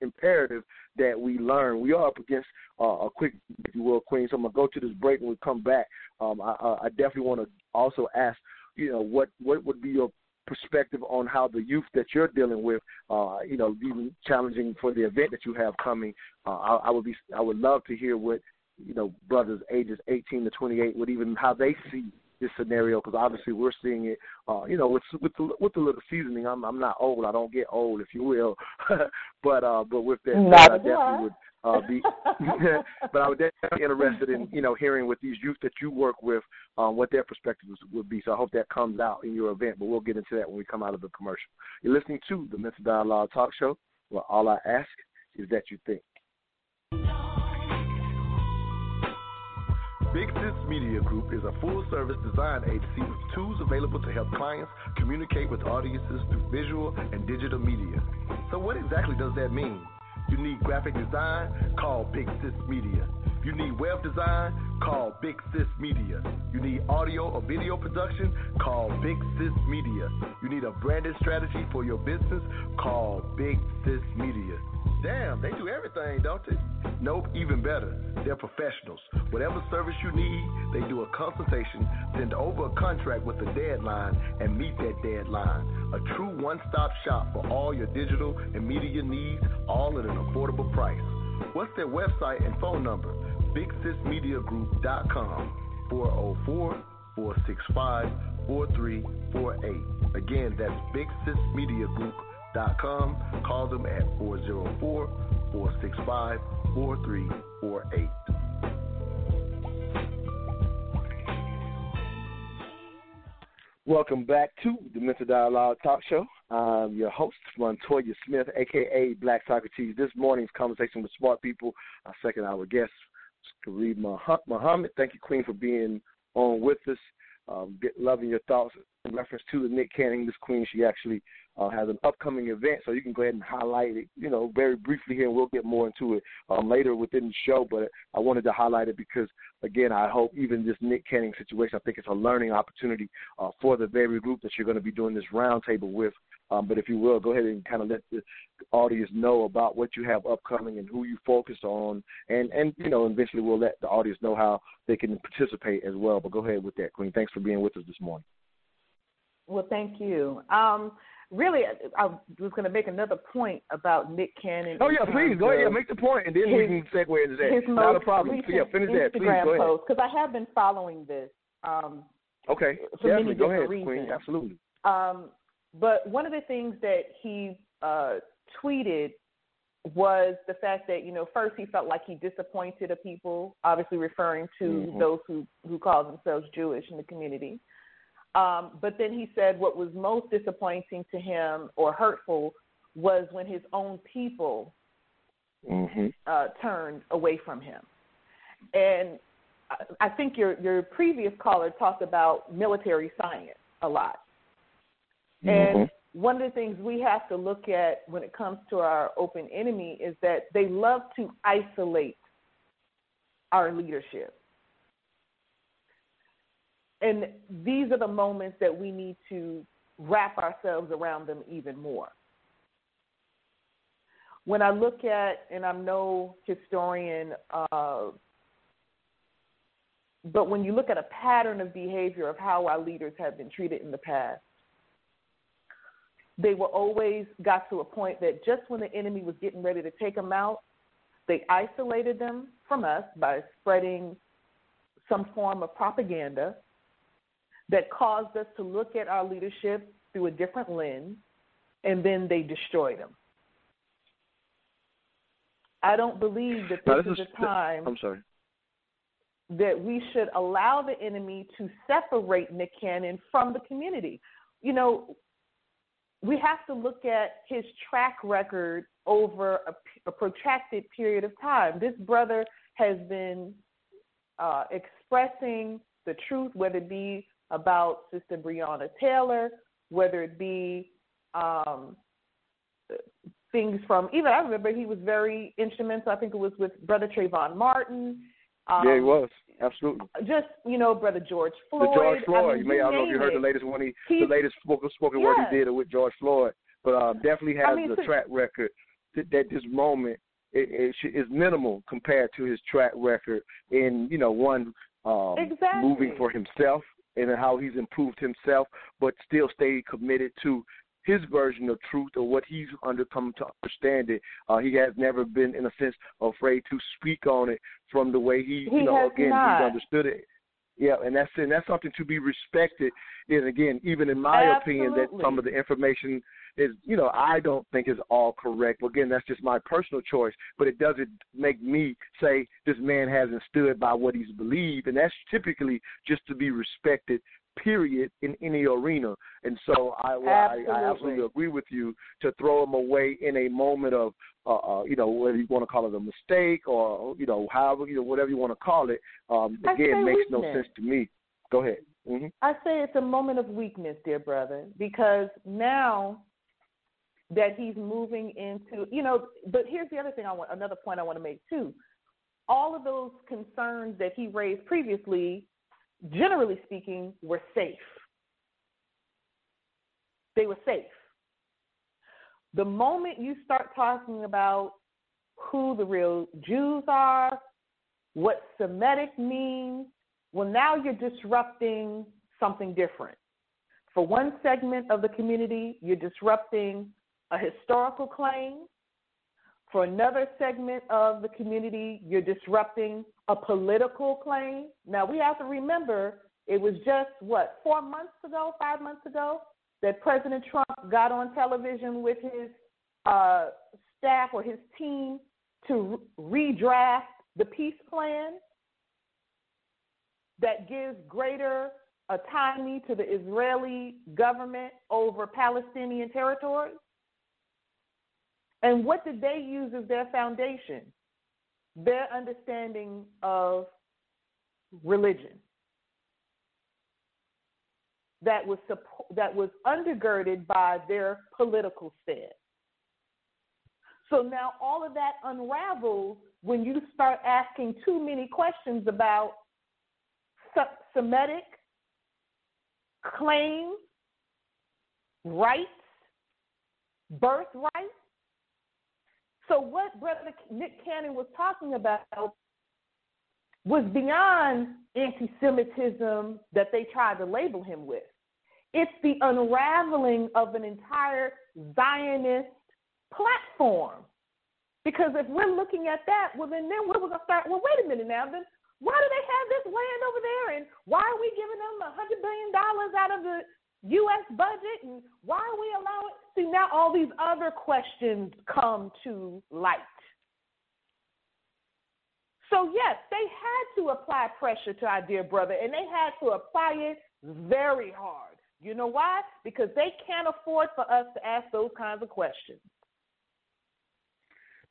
imperative that we learn. We are up against uh, a quick, if you will, Queen. So I'm gonna go to this break and we come back. Um, I, I I definitely want to also ask, you know, what what would be your perspective on how the youth that you're dealing with, uh, you know, even challenging for the event that you have coming. Uh, I, I would be, I would love to hear what you know brothers ages 18 to 28 would even how they see this scenario because obviously we're seeing it, uh, you know, with with the, with a little seasoning. I'm I'm not old. I don't get old, if you will. but uh, but with that, said, I definitely would uh, be. but I would definitely be interested in you know hearing what these youth that you work with, um, what their perspectives would be. So I hope that comes out in your event. But we'll get into that when we come out of the commercial. You're listening to the Mental Dialogue Talk Show. Where all I ask is that you think. Big Sis Media Group is a full service design agency with tools available to help clients communicate with audiences through visual and digital media. So, what exactly does that mean? You need graphic design? Call Big Sis Media. You need web design? Call Big Sis Media. You need audio or video production? Call Big Sis Media. You need a branded strategy for your business? Call Big Sis Media. Damn, they do everything, don't they? Nope, even better. They're professionals. Whatever service you need, they do a consultation, send over a contract with a deadline, and meet that deadline. A true one stop shop for all your digital and media needs, all at an affordable price. What's their website and phone number? BigSisMediaGroup.com 404 465 4348. Again, that's BigSisMediaGroup.com. Call them at 404 465 4348. Welcome back to the Mental Dialogue Talk Show. I'm your host, Montoya Smith, aka Black Socrates. This morning's conversation with smart people. Our second hour guest, Karima Muhammad. Thank you, Queen, for being on with us. Um, loving your thoughts in reference to the Nick Cannon. This Queen, she actually uh, has an upcoming event, so you can go ahead and highlight it, you know, very briefly here, and we'll get more into it um, later within the show. But I wanted to highlight it because, again, I hope even this Nick Cannon situation, I think it's a learning opportunity uh, for the very group that you're going to be doing this roundtable with. Um, but if you will, go ahead and kind of let the audience know about what you have upcoming and who you focus on, and and you know, eventually we'll let the audience know how they can participate as well. But go ahead with that, Queen. Thanks for being with us this morning. Well, thank you. Um, really, I, I was going to make another point about Nick Cannon. Oh yeah, please go ahead, make the point, and then we can segue into that. His Not a problem. So, yeah, finish that, please. Go ahead. because I have been following this. Um, Okay, for many definitely. Go different ahead, reasons. Queen. Absolutely. Um, but one of the things that he uh, tweeted was the fact that you know first he felt like he disappointed a people, obviously referring to Mhm. those who who call themselves Jewish in the community. Um, but then he said what was most disappointing to him or hurtful was when his own people Mm-hmm. uh, turned away from him. And I- I think your your previous caller talked about military science a lot. And one of the things we have to look at when it comes to our open enemy is that they love to isolate our leadership. And these are the moments that we need to wrap ourselves around them even more. When I look at, and I'm no historian, uh, but when you look at a pattern of behavior of how our leaders have been treated in the past, they were always got to a point that just when the enemy was getting ready to take them out, they isolated them from us by spreading some form of propaganda that caused us to look at our leadership through a different lens, and then they destroyed them. I don't believe that this, this is is- a time I'm sorry. that we should allow the enemy to separate Nick Cannon from the community. You know, we have to look at his track record over a, a protracted period of time. This brother has been uh, expressing the truth, whether it be about Sister Breonna Taylor, whether it be um, things from even I remember he was very instrumental. I think it was with Brother Trayvon Martin. Um, yeah, he was absolutely. Just you know, Brother George Floyd. The George Floyd. I mean, you may I don't know if you heard it. the latest one. He, He- the latest spoken spoken word he did with George Floyd, but uh, definitely has I mean, the so- track record that, that this moment it, it is minimal compared to his track record in you know one um, Exactly. moving for himself and how he's improved himself, but still stayed committed to his version of truth or what he's under come to understand it. Uh, he has never been, in a sense, afraid to speak on it from the way he, He you know, again, not. he's understood it. Yeah, and that's and that's something to be respected. And again, even in my opinion, that some of the information is, you know, I don't think is all correct. But again, that's just my personal choice. But it doesn't make me say this man hasn't stood by what he's believed, and that's typically just to be respected. Period in any arena, and so I, well, I, I Absolutely. absolutely agree with you to throw him away in a moment of, uh, uh, you know, whether you want to call it a mistake or you know, however you know, whatever you want to call it. Um, again, makes no sense to me. Go ahead. hmm I say it's a moment of weakness, dear brother, because now that he's moving into, you know, but here's the other thing I want, another point I want to make too. All of those concerns that he raised previously, generally speaking, were safe. They were safe. The moment you start talking about who the real Jews are, what Semitic means, well, now you're disrupting something different. For one segment of the community, you're disrupting a historical claim. For another segment of the community, you're disrupting a political claim. Now, we have to remember it was just, what, four months ago, five months ago, that President Trump got on television with his uh, staff or his team to re- redraft the peace plan that gives greater autonomy to the Israeli government over Palestinian territory? And what did they use as their foundation? Their understanding of religion that was suppo- that was undergirded by their political stance. So now all of that unravels when you start asking too many questions about Semitic claims, rights, birthright. So what Brother Nick Cannon was talking about was beyond anti-Semitism that they tried to label him with. It's the unraveling of an entire Zionist platform. Because if we're looking at that, well, then, then we're going to start. Well, wait a minute now. Then why do they have this land over there, and why are we giving them a hundred billion dollars out of the U.S. budget, and why we allow It? See, now all these other questions come to light. So yes, they had to apply pressure to our dear brother, and they had to apply it very hard. You know why? Because they can't afford for us to ask those kinds of questions.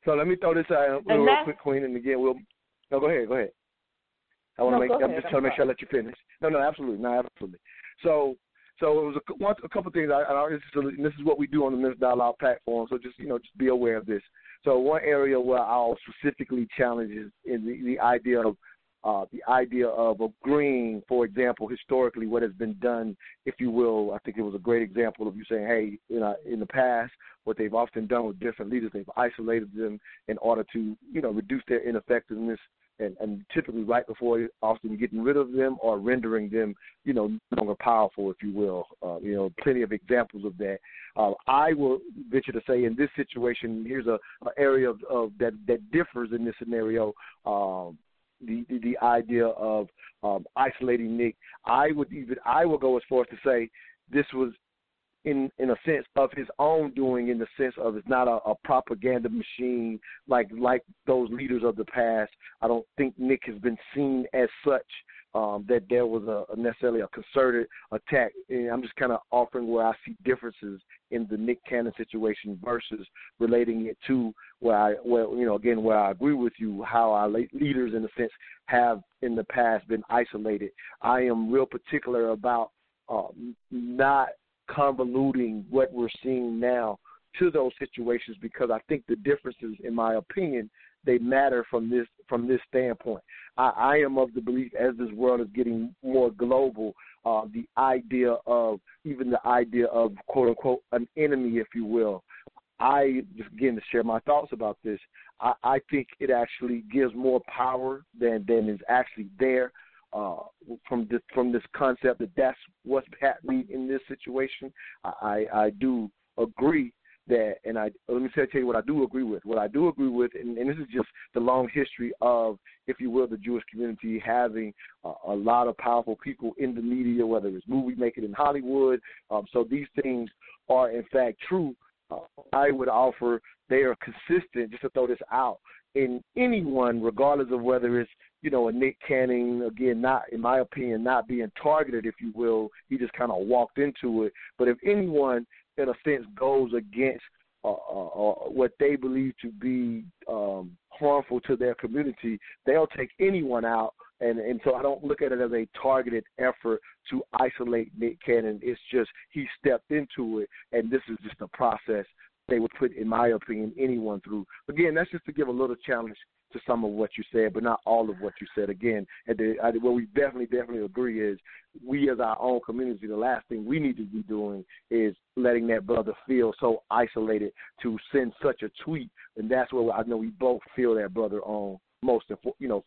So let me throw this out And real quick, Queen, and again we'll. No, go ahead. Go ahead. I want to No, make. I'm ahead, just I'm trying to make sure I let you finish. No, no, absolutely, no, absolutely. So, so it was a, one, a couple things. I, I this, is, what we do on the Men's Dialogue platform. So just you know, just be aware of this. So one area where I'll specifically challenge is in the, the idea of uh, the idea of agreeing, for example, historically what has been done, if you will. I think it was a great example of you saying, hey, you know, in the past, what they've often done with different leaders, they've isolated them in order to, you know, reduce their ineffectiveness. And, and typically, right before often getting rid of them or rendering them, you know, no longer powerful, if you will. Uh, you know, plenty of examples of that. Uh, I will venture to say, in this situation, here's a, a area of, of that that differs in this scenario. Um, the, the the idea of um, isolating Nick. I would even I will go as far as to say this was in in a sense of his own doing, in the sense of it's not a, a propaganda machine like like those leaders of the past. I don't think Nick has been seen as such. Um, that there was a, necessarily a concerted attack. And I'm just kind of offering where I see differences in the Nick Cannon situation versus relating it to where I, well, you know, again, where I agree with you, how our leaders, in a sense, have in the past been isolated. I am real particular about uh, not convoluting what we're seeing now to those situations because I think the differences, in my opinion, they matter from this from this standpoint. I, I am of the belief as this world is getting more global, uh, the idea of even the idea of quote unquote an enemy, if you will. I just again to share my thoughts about this. I, I think it actually gives more power than than is actually there uh, from this from this concept that that's what's happening in this situation. I I, I do agree that, and I let me tell you what I do agree with. What I do agree with, and, and this is just the long history of, if you will, the Jewish community having uh, a lot of powerful people in the media, whether it's movie making in Hollywood. Um, so these things are in fact true. Uh, I would offer they are consistent. Just to throw this out, in anyone, regardless of whether it's you know a Nick Cannon, again, not in my opinion, not being targeted, if you will, he just kind of walked into it. But if anyone in a sense goes against uh, uh, uh, what they believe to be um, harmful to their community, they'll take anyone out. And and so I don't look at it as a targeted effort to isolate Nick Cannon. It's just he stepped into it, and this is just a process they would put, in my opinion, anyone through. Again, that's just to give a little challenge to some of what you said, but not all of what you said. Again, and the, what we definitely, definitely agree is we as our own community, the last thing we need to be doing is letting that brother feel so isolated to send such a tweet, and that's where I know we both feel that brother on most, you know,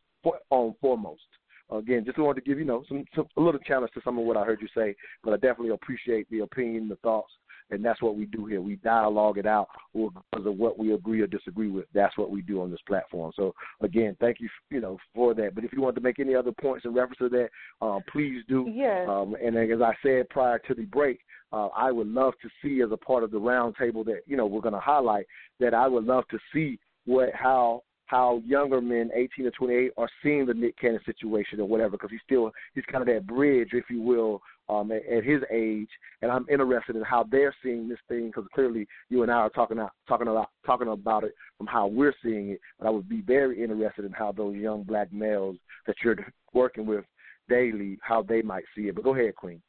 on foremost. Again, just wanted to give you know some, some a little challenge to some of what I heard you say, but I definitely appreciate the opinion, the thoughts, and that's what we do here. We dialogue it out because of what we agree or disagree with. That's what we do on this platform. So again, thank you, you know, for that. But if you want to make any other points in reference to that, uh, please do. Yes. Um, and as I said prior to the break, uh, I would love to see as a part of the roundtable that you know we're going to highlight that I would love to see what how how younger men, 18 to 28, are seeing the Nick Cannon situation or whatever, because he's still he's kind of that bridge, if you will, um, at, at his age. And I'm interested in how they're seeing this thing, because clearly you and I are talking about talking about talking about it from how we're seeing it. But I would be very interested in how those young black males that you're working with daily, how they might see it. But go ahead, Queen.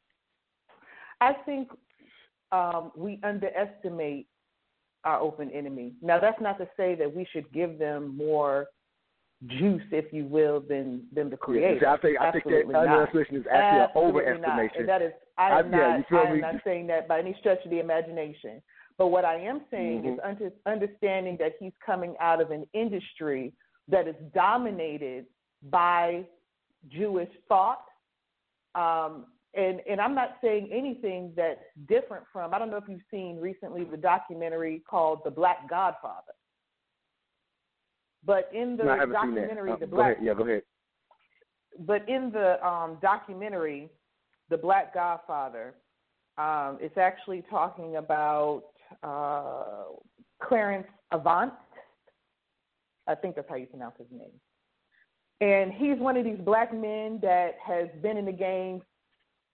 I think um, we underestimate our open enemy. Now, that's not to say that we should give them more juice, if you will, than than the creator. Yeah, I think I think that underestimation is actually Absolutely an overestimation. And that is, I am I- yeah, not, I am not saying that by any stretch of the imagination. But what I am saying is Mhm. under, understanding that he's coming out of an industry that is dominated by Jewish thought. Um, and, and I'm not saying anything that's different from, I don't know if you've seen recently the documentary called The Black Godfather. But in the No, I haven't seen that. documentary, Uh, The Black ahead. Yeah, go ahead. but in the um, documentary, The Black Godfather, um, it's actually talking about uh, Clarence Avant. I think that's how you pronounce his name. And he's one of these black men that has been in the game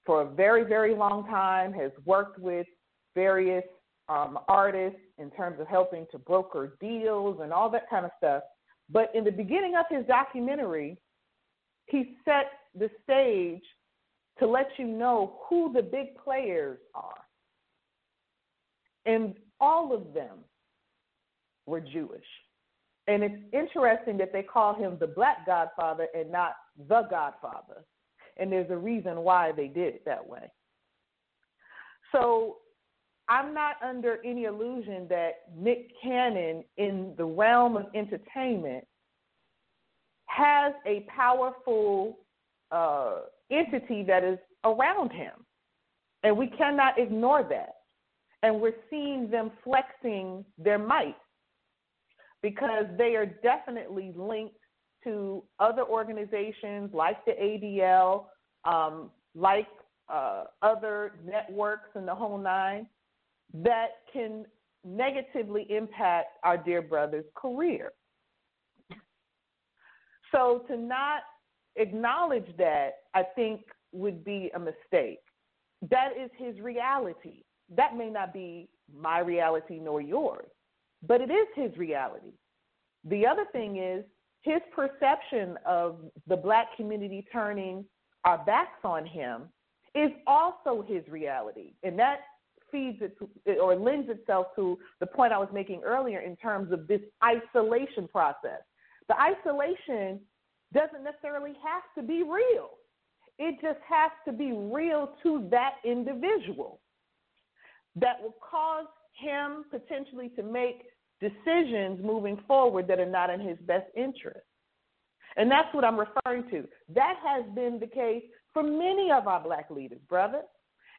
for a very, very long time, has worked with various um, artists in terms of helping to broker deals and all that kind of stuff. But in the beginning of his documentary, he set the stage to let you know who the big players are. And all of them were Jewish. And it's interesting that they call him the Black Godfather and not the Godfather. And there's a reason why they did it that way. So I'm not under any illusion that Nick Cannon, in the realm of entertainment, has a powerful uh, entity that is around him. And we cannot ignore that. And we're seeing them flexing their might because they are definitely linked to other organizations like the ADL, um, like uh, other networks and the whole nine that can negatively impact our dear brother's career. So to not acknowledge that, I think, would be a mistake. That is his reality. That may not be my reality nor yours, but it is his reality. The other thing is his perception of the black community turning our backs on him is also his reality. And that feeds it to, or lends itself to the point I was making earlier in terms of this isolation process. The isolation doesn't necessarily have to be real. It just has to be real to that individual that will cause him potentially to make decisions moving forward that are not in his best interest. And that's what I'm referring to. That has been the case for many of our black leaders, brother.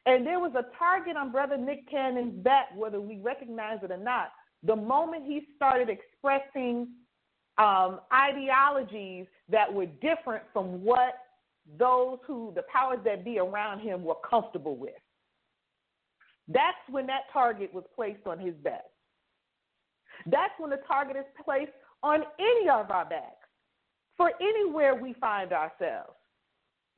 And there was a target on Brother Nick Cannon's back, whether we recognize it or not, the moment he started expressing um, ideologies that were different from what those who, the powers that be around him, were comfortable with. That's when that target was placed on his back. That's when the target is placed on any of our backs for anywhere we find ourselves.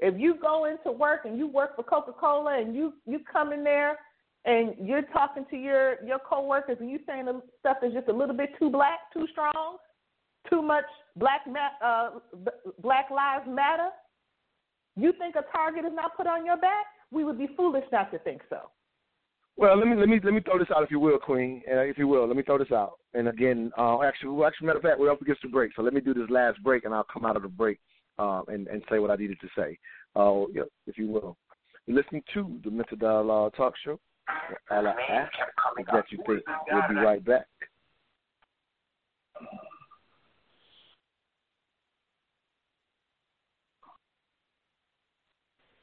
If you go into work and you work for Coca Cola and you you come in there and you're talking to your your coworkers and you saying the stuff is just a little bit too black, too strong, too much black uh, Black Lives Matter, you think a target is not put on your back? We would be foolish not to think so. Well, let me let me let me throw this out, if you will, Queen, and if you will, let me throw this out. And again, uh, actually, well, actually, matter of fact, we're up against the break, so let me do this last break, and I'll come out of the break um, and and say what I needed to say, uh, if you will. You're listening to the Mental Dialogue Talk Show. All I ask is that you think. We'll be right back.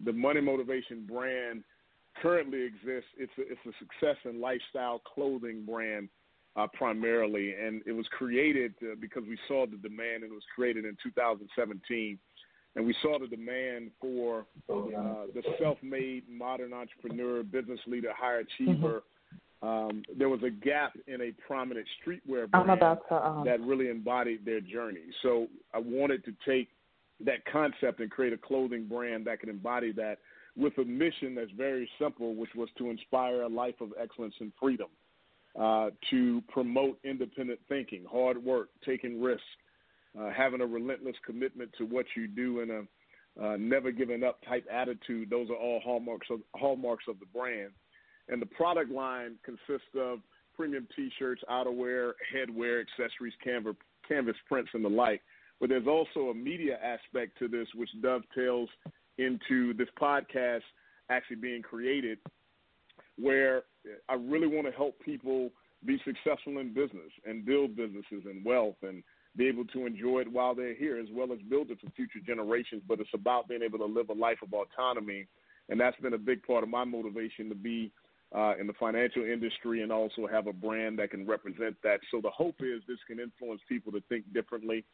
The Money Motivation brand currently exists. It's a, it's a success and lifestyle clothing brand uh, primarily, and it was created uh, because we saw the demand, and it was created in 2017. And we saw the demand for uh, the self-made modern entrepreneur, business leader, high achiever. Um, there was a gap in a prominent streetwear brand to, um, that really embodied their journey. So I wanted to take that concept and create a clothing brand that can embody that with a mission that's very simple, which was to inspire a life of excellence and freedom, uh, to promote independent thinking, hard work, taking risks, uh, having a relentless commitment to what you do, and a uh, never giving up type attitude. Those are all hallmarks of hallmarks of the brand. And the product line consists of premium T-shirts, outerwear, headwear, accessories, canvas, canvas prints, and the like. But there's also a media aspect to this, which dovetails into this podcast actually being created, where I really want to help people be successful in business and build businesses and wealth and be able to enjoy it while they're here, as well as build it for future generations. But it's about being able to live a life of autonomy, and that's been a big part of my motivation to be uh, in the financial industry and also have a brand that can represent that. So the hope is this can influence people to think differently.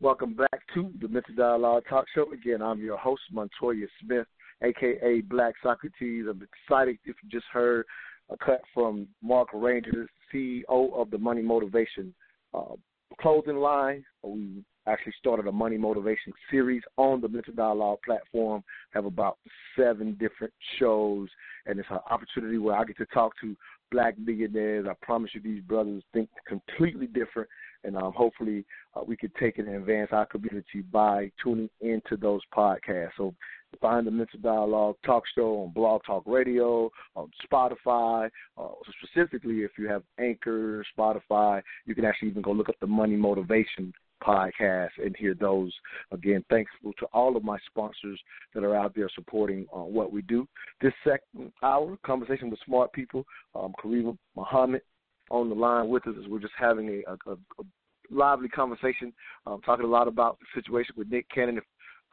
Welcome back to the Mental Dialogue Talk Show. Again, I'm your host, Montoya Smith, aka Black Socrates. I'm excited if you just heard a cut from Mark Ranger, CEO of the Money Motivation uh, clothing line. We actually started a money motivation series on the Mental Dialogue platform. Have about seven different shows, and it's an opportunity where I get to talk to black billionaires. I promise you, these brothers think completely different, and um, hopefully uh, we could take it and advance our community by tuning into those podcasts. So find the Mental Dialogue Talk Show on Blog Talk Radio, on Spotify. Uh, specifically, if you have Anchor, Spotify, you can actually even go look up the Money Motivation podcast and hear those. Again, thankful to all of my sponsors that are out there supporting uh, what we do. This second hour, conversation with smart people, um, Karima Muhammad on the line with us as we're just having a, a, a lively conversation, um, talking a lot about the situation with Nick Cannon.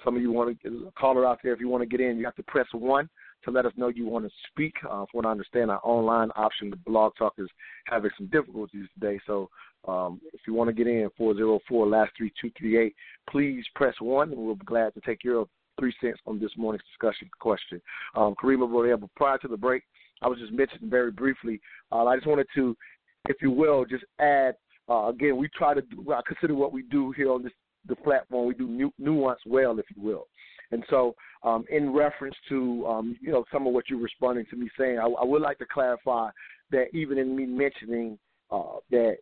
Some of you want to call her out there, if you want to get in, you have to press one to let us know you want to speak. Uh, from what I understand, our online option, the Blog Talk, is having some difficulties today. So um, if you want to get in, 404 last 3238, please press one, and we'll be glad to take your three cents on this morning's discussion question. Um, Karima but prior to the break, I was just mentioning very briefly, uh, I just wanted to, if you will, just add, uh, again, we try to do, I consider what we do here on this the platform, we do nu- nuance well, if you will. And so, um, in reference to um, you know some of what you're responding to me saying, I, I would like to clarify that even in me mentioning uh, that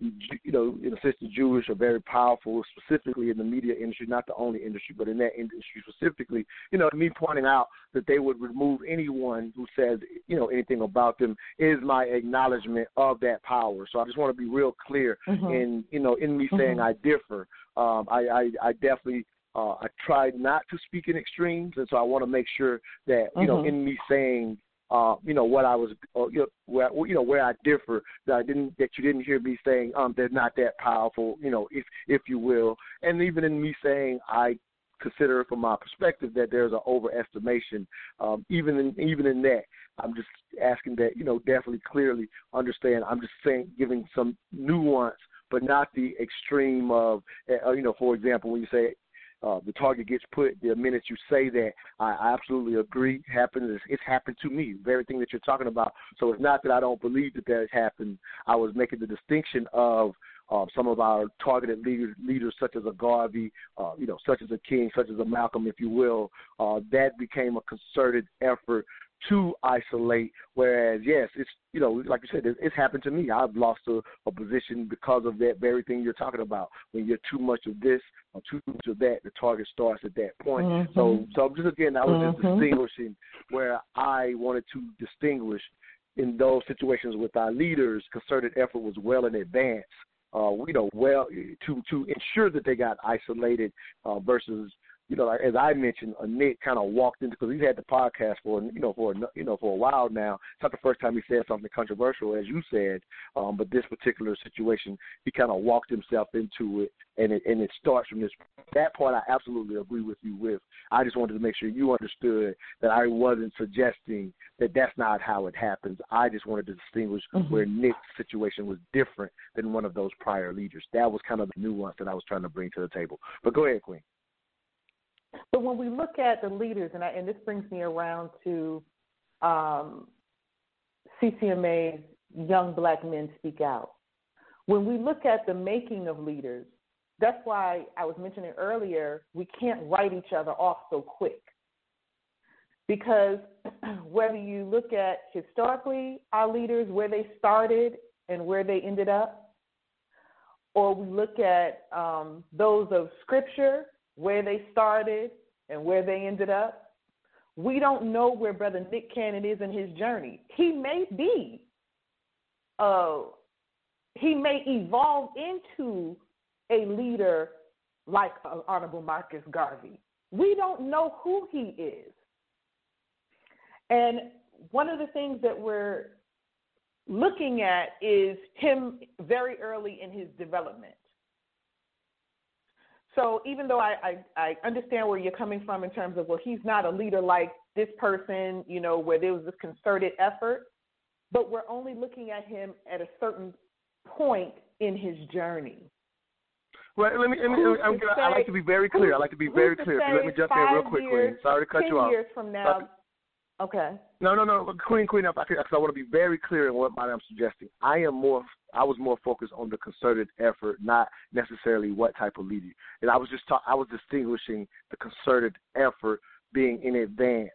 you know, in a sense, the Jewish are very powerful, specifically in the media industry, not the only industry, but in that industry specifically. You know, me pointing out that they would remove anyone who says, you know, anything about them is my acknowledgement of that power. So I just want to be real clear Mhm. in, you know, in me saying Mhm. I differ. Um, I, I, I definitely uh, I try not to speak in extremes, and so I want to make sure that you know, Mhm. in me saying, uh, you know, what I was, uh, you know, where you know where I differ, that I didn't that you didn't hear me saying, um, they're not that powerful, you know, if if you will, and even in me saying I consider from my perspective that there's an overestimation, um, even in even in that. I'm just asking that you know definitely clearly understand. I'm just saying giving some nuance, but not the extreme of uh, you know. For example, when you say uh, the target gets put the minute you say that. I, I absolutely agree. Happens. It's, it's happened to me. The very thing that you're talking about. So it's not that I don't believe that that has happened. I was making the distinction of uh, some of our targeted leaders, leaders such as a Garvey, uh, you know, such as a King, such as a Malcolm, if you will. Uh, that became a concerted effort to isolate. Whereas, yes, it's you know, like you said, it, it's happened to me. I've lost a, a position because of that very thing you're talking about. When you're too much of this or too much of that, the target starts at that point. Mhm. So, so just again, I was just Mhm. distinguishing where I wanted to distinguish in those situations with our leaders. Concerted effort was well in advance. Uh, you know, well to to ensure that they got isolated uh, versus you know, like, as I mentioned, uh, Nick kind of walked into because he's had the podcast for you know for a- you know for a while now. It's not the first time he said something controversial, as you said, um, but this particular situation, he kind of walked himself into it, and it and it starts from this. That part, I absolutely agree with you with. I just wanted to make sure you understood that I wasn't suggesting that that's not how it happens. I just wanted to distinguish Mhm. where Nick's situation was different than one of those prior leaders. That was kind of the nuance that I was trying to bring to the table. But go ahead, Queen. But when we look at the leaders, and, I, and this brings me around to um, CCMA's Young Black Men Speak Out. When we look at the making of leaders, that's why I was mentioning earlier, we can't write each other off so quick. Because whether you look at historically our leaders, where they started and where they ended up, or we look at um, those of Scripture, where they started and where they ended up. We don't know where Brother Nick Cannon is in his journey. He may be, uh, he may evolve into a leader like uh, Honorable Marcus Garvey. We don't know who he is. And one of the things that we're looking at is him very early in his development. So even though I, I, I understand where you're coming from in terms of, well, he's not a leader like this person, you know, where there was this concerted effort, but we're only looking at him at a certain point in his journey. Well, let me. Let me Who's I'm gonna, I like to be very clear. I like to be very clear. Let me say jump in real quickly. Sorry to cut you off. years from now. Okay. No, no, no, Queen, Queen. If I, could, 'cause I want to be very clear in what I'm suggesting. I am more. I was more focused on the concerted effort, not necessarily what type of leader. And I was just. I was distinguishing the concerted effort being in advance.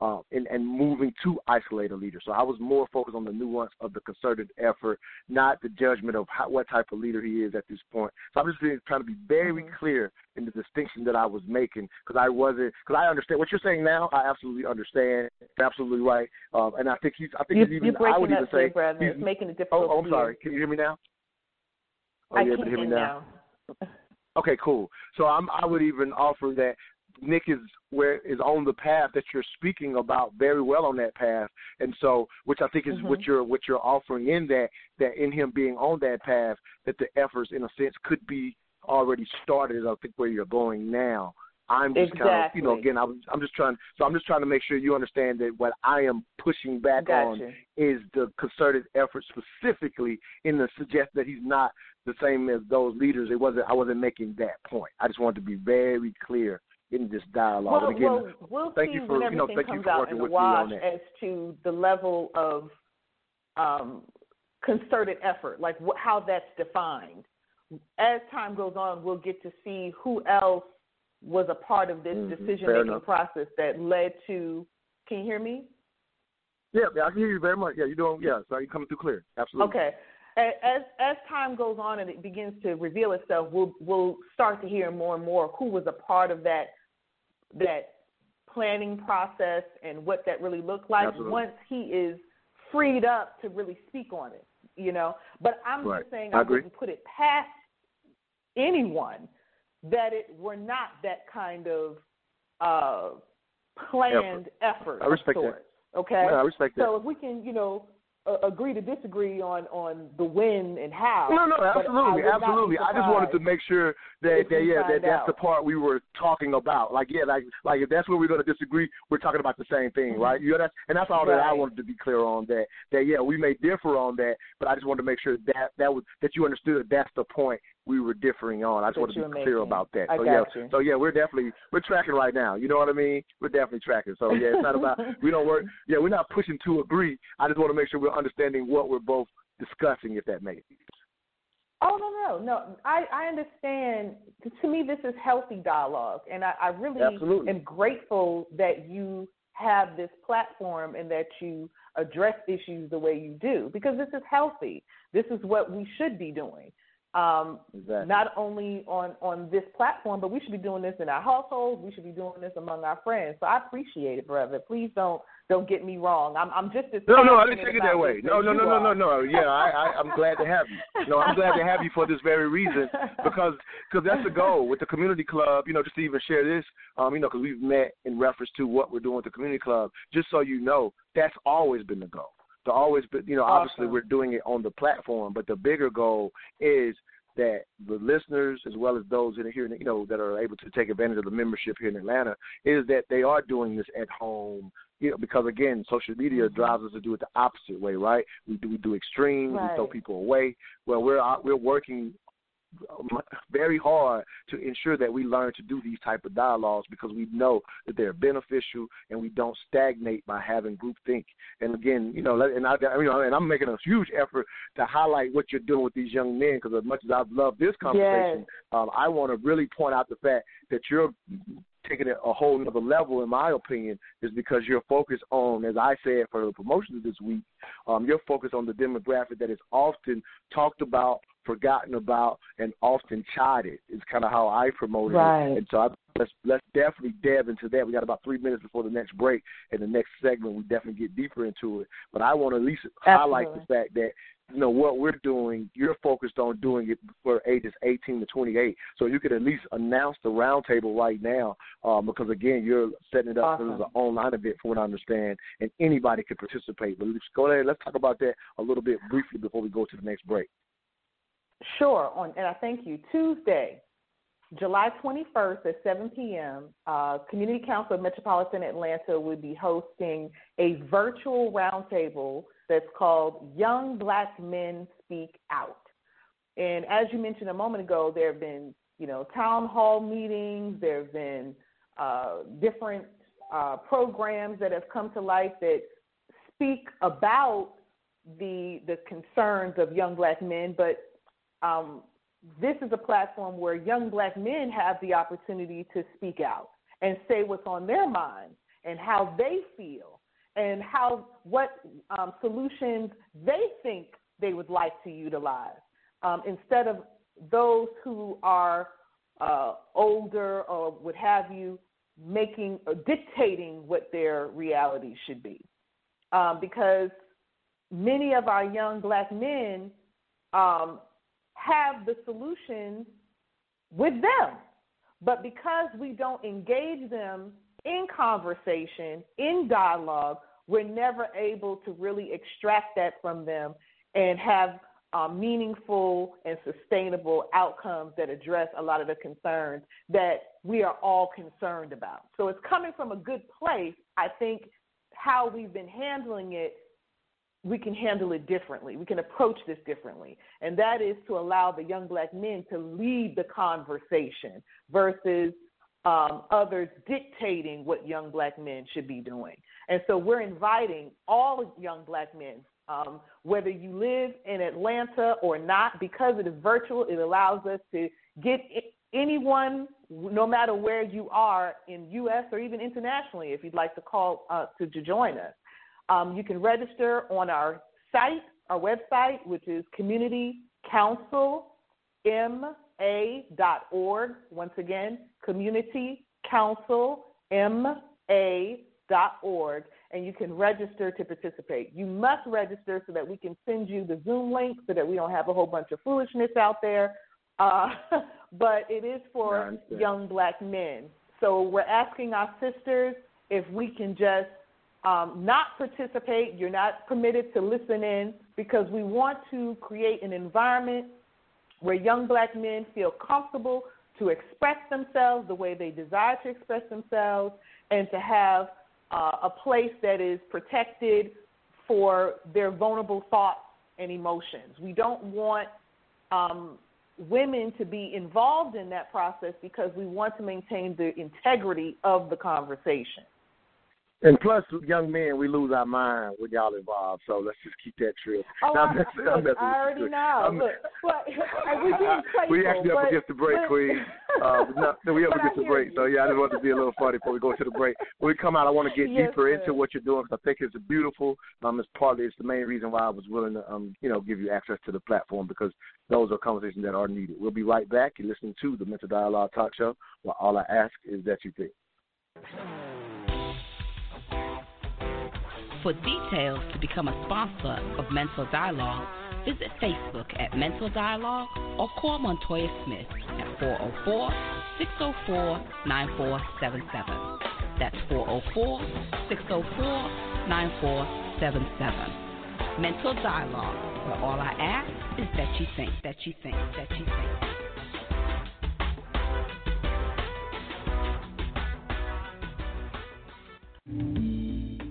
Um, and, and moving to isolate a leader. So I was more focused on the nuance of the concerted effort, not the judgment of how, what type of leader he is at this point. So I'm just trying to be very clear in the distinction that I was making because I wasn't because I understand what you're saying now. I absolutely understand. You're absolutely right. Um, and I think he's. I think You, he's even. I would even say. he's- making a difficult. Oh, I'm sorry. Can you hear me now? Oh, I you able can to hear me now? now. Okay, cool. So I'm, I would even offer that Nick is where is on the path that you're speaking about very well on that path, and so which I think is what Mhm. you're what you're offering in that that in him being on that path that the efforts in a sense could be already started. I think where you're going now. I'm just kind of you know again I'm I'm just trying so I'm just trying to make sure you understand that what I am pushing back on is the concerted effort specifically in the suggest that he's not the same as those leaders. It wasn't I wasn't making that point. I just wanted to be very clear in this dialogue. Well, and again, well, we'll thank see you for when you know everything thank you comes for out working in with me on that. as to the level of um, concerted effort, like wh- how that's defined. As time goes on, we'll get to see who else was a part of this Mhm, decision-making process that led to. Can you hear me? Yeah, yeah, I can hear you very much. Yeah, you're doing yeah, so you're coming through clear. Absolutely. Okay. As as time goes on and it begins to reveal itself, we'll we'll start to hear more and more who was a part of that that planning process and what that really looked like Absolutely. once he is freed up to really speak on it. You know, but I'm Right. just saying I I, wouldn't put it past anyone that it were not that kind of uh, planned effort. I respect that. Okay. Yeah, I respect that. So if we can, you know, uh, agree to disagree on on the when and how. No, no, but I absolutely, would not be absolutely. I just wanted to make sure that, that yeah, that that's out. the part we were talking about. Like, yeah, like, like if that's where we're going to disagree, we're talking about the same thing, Mhm. right? You know, that's and that's all that I wanted to be clear on. That that yeah, we may differ on that, but I just wanted to make sure that that was that you understood that's the point we were differing on. I just want to be clear making. about that. I so got yeah, you. so yeah, we're definitely we're tracking right now. You know what I mean? We're definitely tracking. So yeah, it's not about we don't work. Yeah, we're not pushing to agree. I just want to make sure we're understanding what we're both discussing, if that makes sense. Oh no no no! I I understand. To me, this is healthy dialogue, and I, I really Absolutely. am grateful that you have this platform and that you address issues the way you do because this is healthy. This is what we should be doing. Um, Exactly. Not only on on this platform, but we should be doing this in our households. We should be doing this among our friends. So I appreciate it, brother. Please don't don't get me wrong. I'm I'm just as No, no, I didn't take it that way. No, no, no, no, no, no. Yeah, I, I, I'm glad to have you. No, I'm glad to have you for this very reason because cause that's the goal with the community club. You know, just to even share this, um, you know, because we've met in reference to what we're doing with the community club. Just so you know, that's always been the goal. To always, you know, obviously Awesome. we're doing it on the platform, but the bigger goal is that the listeners, as well as those in here, you know, that are able to take advantage of the membership here in Atlanta, is that they are doing this at home. You know, because again, social media Mm-hmm. drives us to do it the opposite way, right? We do we do extremes, we throw people away. Well, we're we're working very hard to ensure that we learn to do these type of dialogues because we know that they're beneficial and we don't stagnate by having groupthink. And again, you know, and I, you know, and I'm making a huge effort to highlight what you're doing with these young men because as much as I've loved this conversation, um, I want to really point out the fact that you're taking it a whole nother level, in my opinion, is because you're focused on, as I said for the promotions this week, um, you're focused on the demographic that is often talked about, forgotten about, and often chided. Is kind of how I promote it. And so I, let's let's definitely delve into that. We got about three minutes before the next break, and the next segment we definitely get deeper into it. But I want to at least highlight the fact that you know what we're doing. You're focused on doing it for ages 18 to 28. So you could at least announce the roundtable right now, um, because again, you're setting it up Awesome. as an online event, from what I understand, and anybody could participate. But let's go ahead. Let's talk about that a little bit briefly before we go to the next break. Sure. On and I thank you. Tuesday, July 21st at 7 p.m. Uh, Community Council of Metropolitan Atlanta will be hosting a virtual roundtable that's called Young Black Men Speak Out. And as you mentioned a moment ago, there have been you know town hall meetings. There have been uh, different uh, programs that have come to life that speak about the the concerns of young black men, but um, this is a platform where young black men have the opportunity to speak out and say what's on their minds and how they feel and how what um, solutions they think they would like to utilize um, instead of those who are uh, older or what have you making or dictating what their reality should be um, because many of our young black men um, have the solutions with them. But because we don't engage them in conversation, in dialogue, we're never able to really extract that from them and have um, meaningful and sustainable outcomes that address a lot of the concerns that we are all concerned about. So it's coming from a good place. I think how we've been handling it we can handle it differently. We can approach this differently. And that is to allow the young black men to lead the conversation versus um, others dictating what young black men should be doing. And so we're inviting all young black men, um, whether you live in Atlanta or not, because it is virtual, it allows us to get anyone, no matter where you are in U.S. or even internationally, if you'd like to call uh, to, to join us. Um, you can register on our site, our website, which is Community Council ma.org. Once again, Community Ma.org, and you can register to participate. You must register so that we can send you the Zoom link so that we don't have a whole bunch of foolishness out there. Uh, but it is for young black men. So we're asking our sisters if we can just um, not participate. You're not permitted to listen in because we want to create an environment where young black men feel comfortable to express themselves the way they desire to express themselves and to have uh, a place that is protected for their vulnerable thoughts and emotions. We don't want um, women to be involved in that process because we want to maintain the integrity of the conversation. And plus, young men, we lose our mind with y'all involved. So let's just keep that true. Oh, Now, look, I'm messing I already you. know. I'm- look, but playful. we actually up against the break, but, Queen. Uh, no, we up against the break. you. So yeah, I just want to be a little funny before we go to the break. When we come out, I want to get Yes, deeper sir. into what you're doing because I think it's beautiful. Um, it's partly it's the main reason why I was willing to um, you know, give you access to the platform because those are conversations that are needed. We'll be right back. You're listening to the Mental Dialogue Talk Show. Where all I ask is that you think. For details to become a sponsor of Mental Dialogue, visit Facebook at Mental Dialogue or call Montoya Smith at 404 604 9477. That's 404 604 9477. Mental Dialogue, where all I ask is that you think, that you think, that you think.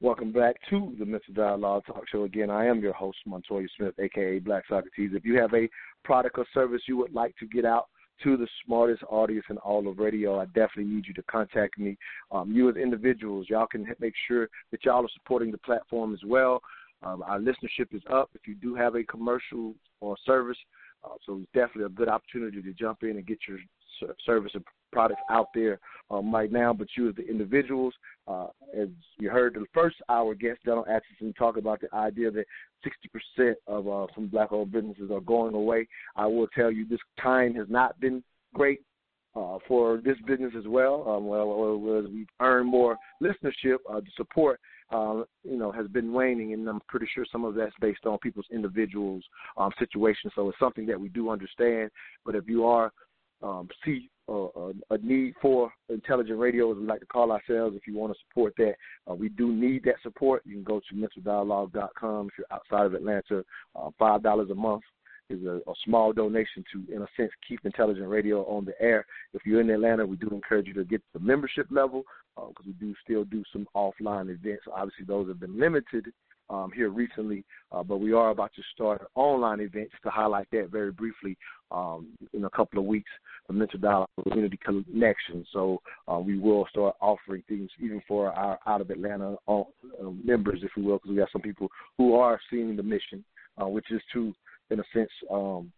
Welcome back to the Mental Dialogue Talk Show. Again, I am your host, Montoya Smith, aka Black Socrates. If you have a product or service you would like to get out to the smartest audience in all of radio, I definitely need you to contact me. Um, you as individuals, y'all can make sure that y'all are supporting the platform as well. Um, our listenership is up. If you do have a commercial or service, uh, so it's definitely a good opportunity to jump in and get your service and products out there um, right now. But you as the individuals, uh, as you heard the first hour guest, Donald Atchison, talk about the idea that 60% of uh, some black-owned businesses are going away. I will tell you this time has not been great uh, for this business as well. Um, well, as we've earned more listenership, uh, the support, uh, you know, has been waning, and I'm pretty sure some of that's based on people's individuals' um, situations. So it's something that we do understand. But if you are um, see uh, a, need for intelligent radio, as we like to call ourselves, if you want to support that, uh, we do need that support. You can go to mentaldialogue.com if you're outside of Atlanta. Uh, Five dollars a month is a, a small donation to, in a sense, keep intelligent radio on the air. If you're in Atlanta, we do encourage you to get the membership level because we do still do some offline events. Obviously, those have been limited um, here recently, uh, but we are about to start online events to highlight that very briefly um, in a couple of weeks. The Mental Dialogue Community Connection. So uh, we will start offering things even for our out of Atlanta uh, members, if you will, because we have some people who are seeing the mission, uh, which is to, in a sense, um,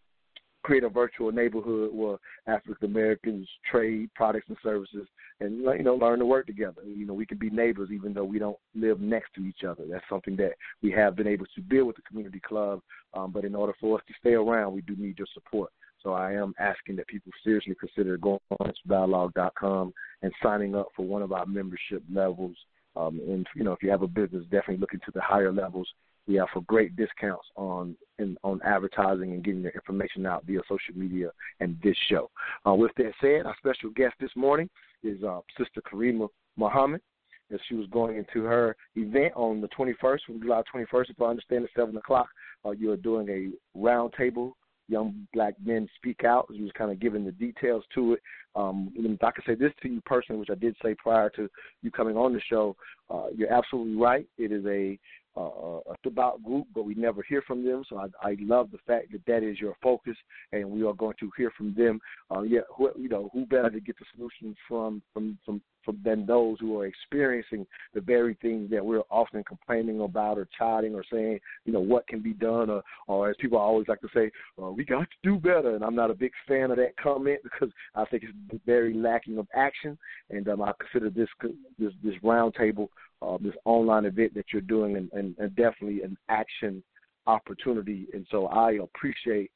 create a virtual neighborhood where African Americans trade products and services, and you know learn to work together. You know, we can be neighbors even though we don't live next to each other. That's something that we have been able to build with the community club. Um, but in order for us to stay around, we do need your support. So I am asking that people seriously consider going on dialogue.com and signing up for one of our membership levels. Um, and you know, if you have a business, definitely look into the higher levels. We offer great discounts on in, on advertising and getting your information out via social media and this show. Uh, with that said, our special guest this morning is uh, Sister Karima Muhammad. As she was going into her event on the 21st, from July 21st, if I understand, at 7 o'clock, uh, you are doing a roundtable young black men speak out. He was kind of giving the details to it. Um, and if I could say this to you personally, which I did say prior to you coming on the show, uh, you're absolutely right. It is a uh, a devout group, but we never hear from them. So I, I love the fact that that is your focus, and we are going to hear from them. Uh, yeah, who, you know, who better to get the solutions from from from from than those who are experiencing the very things that we're often complaining about or chiding or saying, you know, what can be done, or, or as people always like to say, uh, we got to do better. And I'm not a big fan of that comment because I think it's very lacking of action. And um, I consider this this this roundtable, uh, this online event that you're doing, and, and, and definitely an action opportunity. And so I appreciate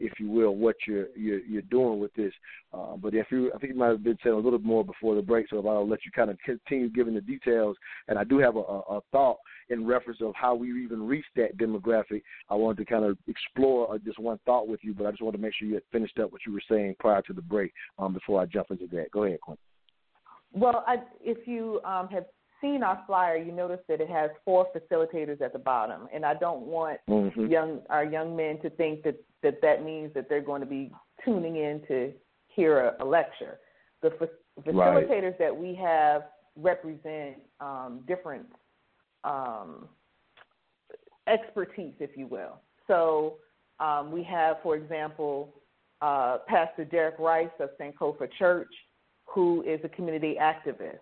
if you will, what you're you're, you're doing with this. Uh, but if you, I think you might have been saying a little more before the break, so if I'll let you kind of continue giving the details. And I do have a, a, a thought in reference of how we even reached that demographic. I wanted to kind of explore uh, just one thought with you, but I just wanted to make sure you had finished up what you were saying prior to the break um, before I jump into that. Go ahead, Queen. Well, I, if you um, have seen our flyer, you notice that it has four facilitators at the bottom, and I don't want mm-hmm. young our young men to think that that that means that they're going to be tuning in to hear a, a lecture. The fa- facilitators right. that we have represent um, different um, expertise, if you will. So um, we have, for example, uh, Pastor Derek Rice of Sankofa Church, who is a community activist.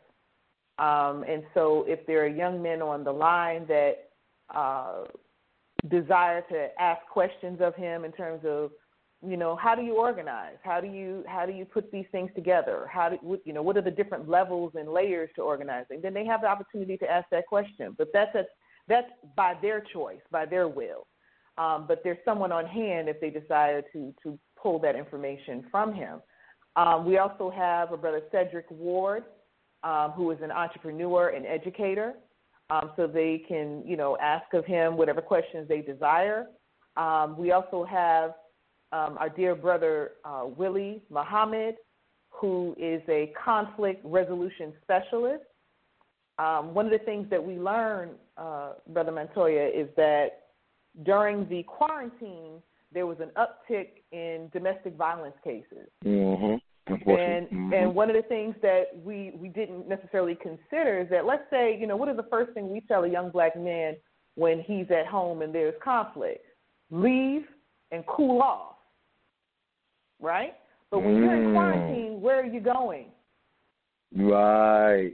Um, and so, if there are young men on the line that uh, desire to ask questions of him in terms of, you know, how do you organize? How do you how do you put these things together? How do you know what are the different levels and layers to organizing? Then they have the opportunity to ask that question. But that's a, that's by their choice, by their will. Um, but there's someone on hand if they desire to to pull that information from him. Um, we also have a brother Cedric Ward um, who is an entrepreneur and educator. Um, so they can, you know, ask of him whatever questions they desire. Um, we also have um, our dear brother uh, Willie Muhammad, who is a conflict resolution specialist. Um, one of the things that we learned, uh, Brother Montoya, is that during the quarantine, there was an uptick in domestic violence cases. Mm-hmm. And mm-hmm. and one of the things that we we didn't necessarily consider is that let's say you know what is the first thing we tell a young black man when he's at home and there's conflict? Leave and cool off, right? But when mm. you're in quarantine, where are you going? Right.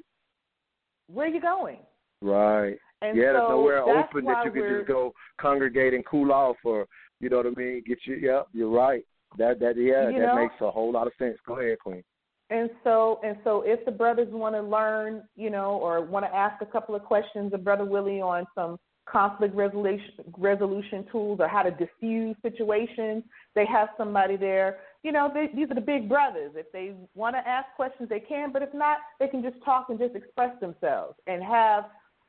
Where are you going? Right. And yeah, so there's nowhere open that you can just go congregate and cool off, or you know what I mean. Get you. Yeah, you're right. That that yeah, You that know? makes a whole lot of sense. Go ahead, Queen. And so and so if the brothers want to learn, you know, or want to ask a couple of questions of Brother Willie on some conflict resolution resolution tools or how to diffuse situations, they have somebody there. You know, they, these are the big brothers. If they want to ask questions, they can. But if not, they can just talk and just express themselves and have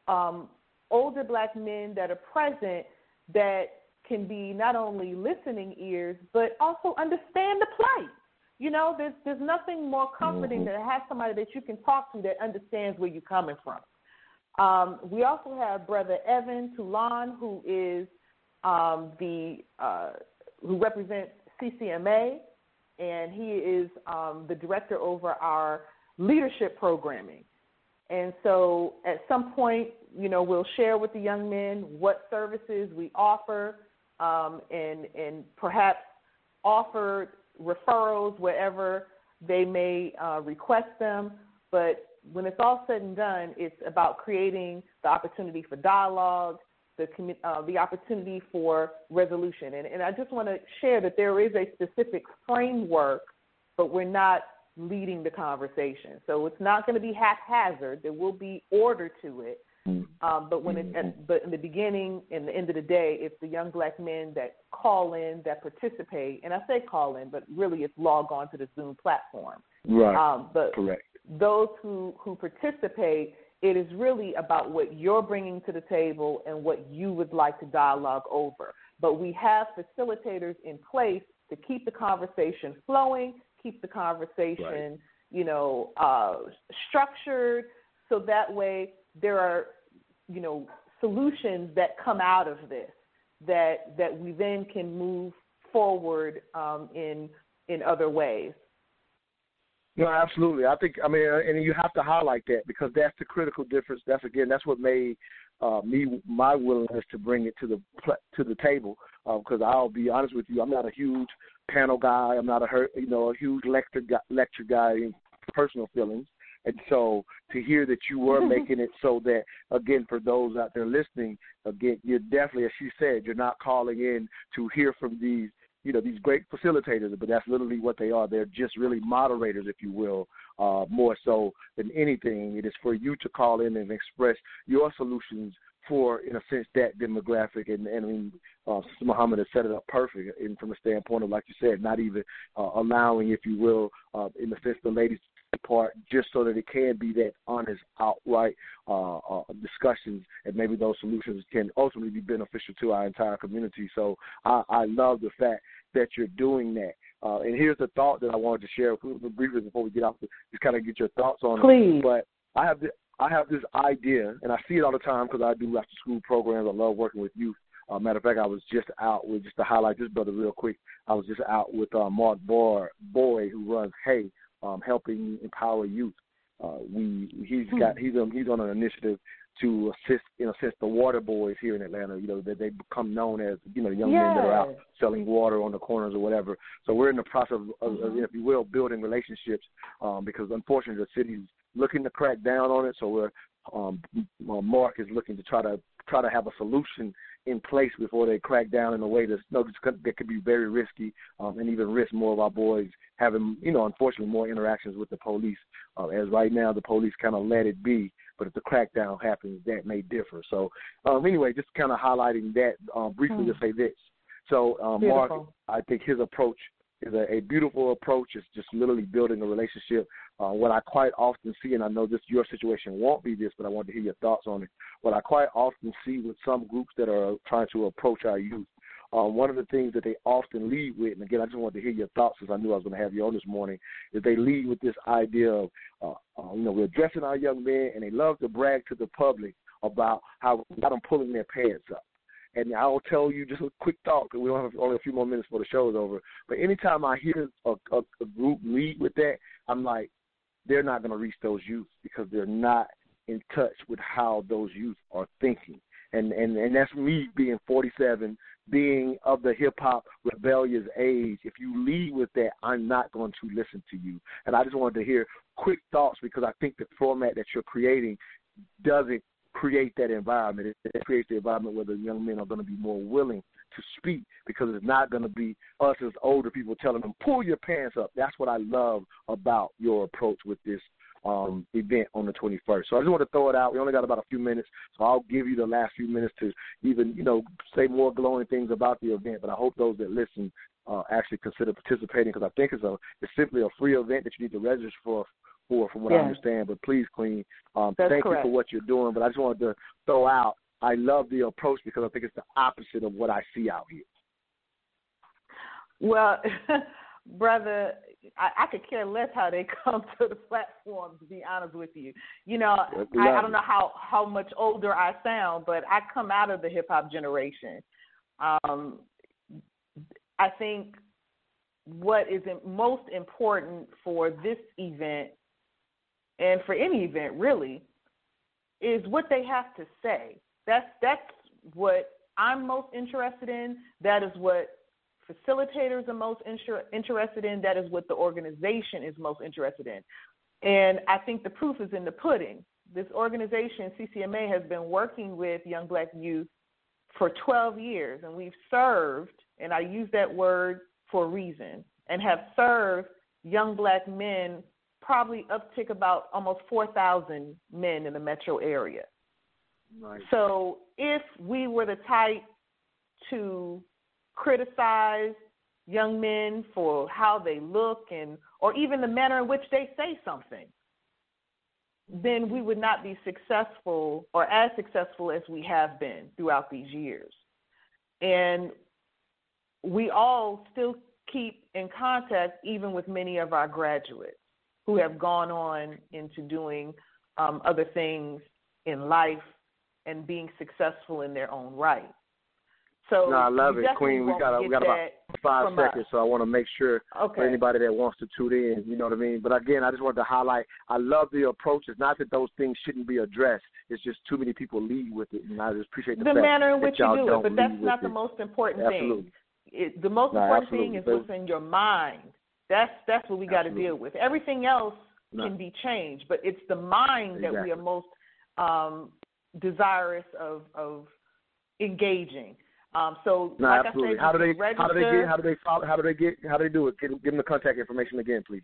um, older black men that are present that can be not only listening ears but also understand the plight. You know, there's there's nothing more comforting Mhm. than to have somebody that you can talk to that understands where you're coming from. Um, we also have Brother Evan Toulon, who is um, the uh, who represents CCMA, and he is um, the director over our leadership programming. And so, at some point, you know, we'll share with the young men what services we offer, um, and and perhaps offer referrals wherever they may uh, request them. But when it's all said and done, it's about creating the opportunity for dialogue, the uh, the opportunity for resolution. And, and I just want to share that there is a specific framework, but we're not leading the conversation. So it's not going to be haphazard. There will be order to it. Um, but when it, at, but in the beginning and the end of the day, it's the young black men that call in, that participate, and I say call in, but really it's log on to the Zoom platform. Right. Um, but Correct. those who who participate, it is really about what you're bringing to the table and what you would like to dialogue over. But we have facilitators in place to keep the conversation flowing, keep the conversation, you know, uh, structured, so that way there are, you know, solutions that come out of this that that we then can move forward um, in in other ways. No, absolutely. I think I mean, uh, and you have to highlight that because that's the critical difference. That's again, that's what made uh, me my willingness to bring it to the to the table. Because uh, I'll be honest with you, I'm not a huge panel guy. I'm not a you know a huge lecture guy, lecture guy in personal feelings. And so to hear that you were making it so that again for those out there listening, again you're definitely as she said, you're not calling in to hear from these you know these great facilitators, but that's literally what they are. They're just really moderators, if you will, uh, more so than anything. It is for you to call in and express your solutions for, in a sense, that demographic. And, and I mean, uh, Sister Muhammad has set it up perfect, and from a standpoint of, like you said, not even uh, allowing, if you will, uh, in the sense, the ladies part just so that it can be that honest, outright uh, uh, discussions, and maybe those solutions can ultimately be beneficial to our entire community. So I, I love the fact that you're doing that. Uh, and here's the thought that I wanted to share briefly before we get off, just kind of get your thoughts on Please. it. But I have the, I have this idea, and I see it all the time because I do after school programs. I love working with youth. Uh, matter of fact, I was just out with just to highlight this brother real quick. I was just out with uh, Mark Boy, Boy, who runs Hey, um, helping empower youth. Uh, we he's Hmm. got he's on he's on an initiative to assist in a sense the water boys here in Atlanta. You know that they become known as you know young men that are out selling water on the corners or whatever. So we're in the process of, of, of Mhm. if you will, building relationships um, because unfortunately the city's looking to crack down on it. So we're um, uh, Mark is looking to try to try to have a solution in place before they crack down in a way that's no that could be very risky um, and even risk more of our boys having you know unfortunately more interactions with the police. Uh, as right now the police kind of let it be, but if the crackdown happens, that may differ. So um, anyway, just kind of highlighting that um, briefly to Hmm. say this. So um, Mark, I think his approach is a, a beautiful approach. It's just literally building a relationship. Uh, what I quite often see, and I know this your situation won't be this, but I want to hear your thoughts on it. What I quite often see with some groups that are trying to approach our youth, uh, one of the things that they often lead with, and again, I just wanted to hear your thoughts since I knew I was going to have you on this morning, is they lead with this idea of, uh, uh, you know, we're addressing our young men, and they love to brag to the public about how we got them pulling their pants up. And I'll tell you just a quick thought because we don't have only a few more minutes before the show is over. But anytime I hear a, a, a group lead with that, I'm like, they're not going to reach those youth because they're not in touch with how those youth are thinking. And and and that's me being 47, being of the hip hop rebellious age. If you lead with that, I'm not going to listen to you. And I just wanted to hear quick thoughts because I think the format that you're creating doesn't create that environment. It, it creates the environment where the young men are going to be more willing to speak because it's not going to be us as older people telling them pull your pants up. That's what I love about your approach with this um, event on the 21st. So I just want to throw it out. We only got about a few minutes, so I'll give you the last few minutes to even you know say more glowing things about the event. But I hope those that listen uh, actually consider participating because I think it's a it's simply a free event that you need to register for. For, from what I understand, but please, Queen, um, thank correct. you for what you're doing. But I just wanted to throw out. I love the approach because I think it's the opposite of what I see out here. Well, brother, I, I could care less how they come to the platform. To be honest with you, you know, I, I don't know how how much older I sound, but I come out of the hip hop generation. Um, I think what is most important for this event and for any event really is what they have to say. That's that's what I'm most interested in. That is what facilitators are most inter- interested in. That is what the organization is most interested in. And I think the proof is in the pudding. This organization, CCMA, has been working with young black youth for 12 years, and we've served, and I use that word for a reason, and have served young black men, probably uptick about almost 4,000 men in the metro area. So if we were the type to criticize young men for how they look and or even the manner in which they say something, then we would not be successful or as successful as we have been throughout these years. And we all still keep in contact even with many of our graduates who have gone on into doing um, other things in life and being successful in their own right. So no, I love it, Queen. We got we got about five seconds, us. so I want to make sure Okay. for anybody that wants to tune in, you know what I mean. But again, I just wanted to highlight. I love the approach. It's not that those things shouldn't be addressed. It's just too many people lead with it, and I just appreciate the, the manner in which you do it, but that's not the most important Absolutely. thing. It, the most No, important absolutely. thing is what's in your mind. That's that's what we got to deal with. Everything else No. can be changed, but it's the mind that we are most um, desirous of of engaging. Um, so, No, like absolutely. I said, how do they? can How do they get? How do they follow? How do they get? How do they do it? Give, give them the contact information again, please.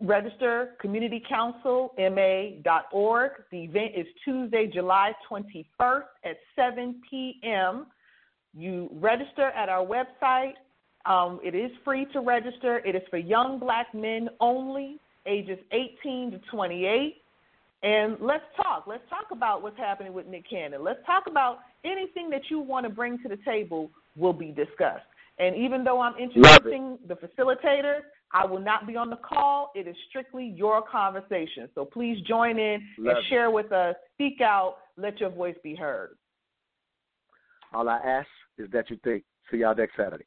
register communitycouncilma.org. The event is Tuesday, July 21st at 7 p.m. You register at our website. Um, it is free to register. It is for young black men only, ages 18 to 28. And let's talk. Let's talk about what's happening with Nick Cannon. Let's talk about anything that you want to bring to the table will be discussed. And even though I'm introducing the facilitator, I will not be on the call. It is strictly your conversation. So please join in Love and it. share with us. Speak out. Let your voice be heard. All I ask is that you think. See y'all next Saturday.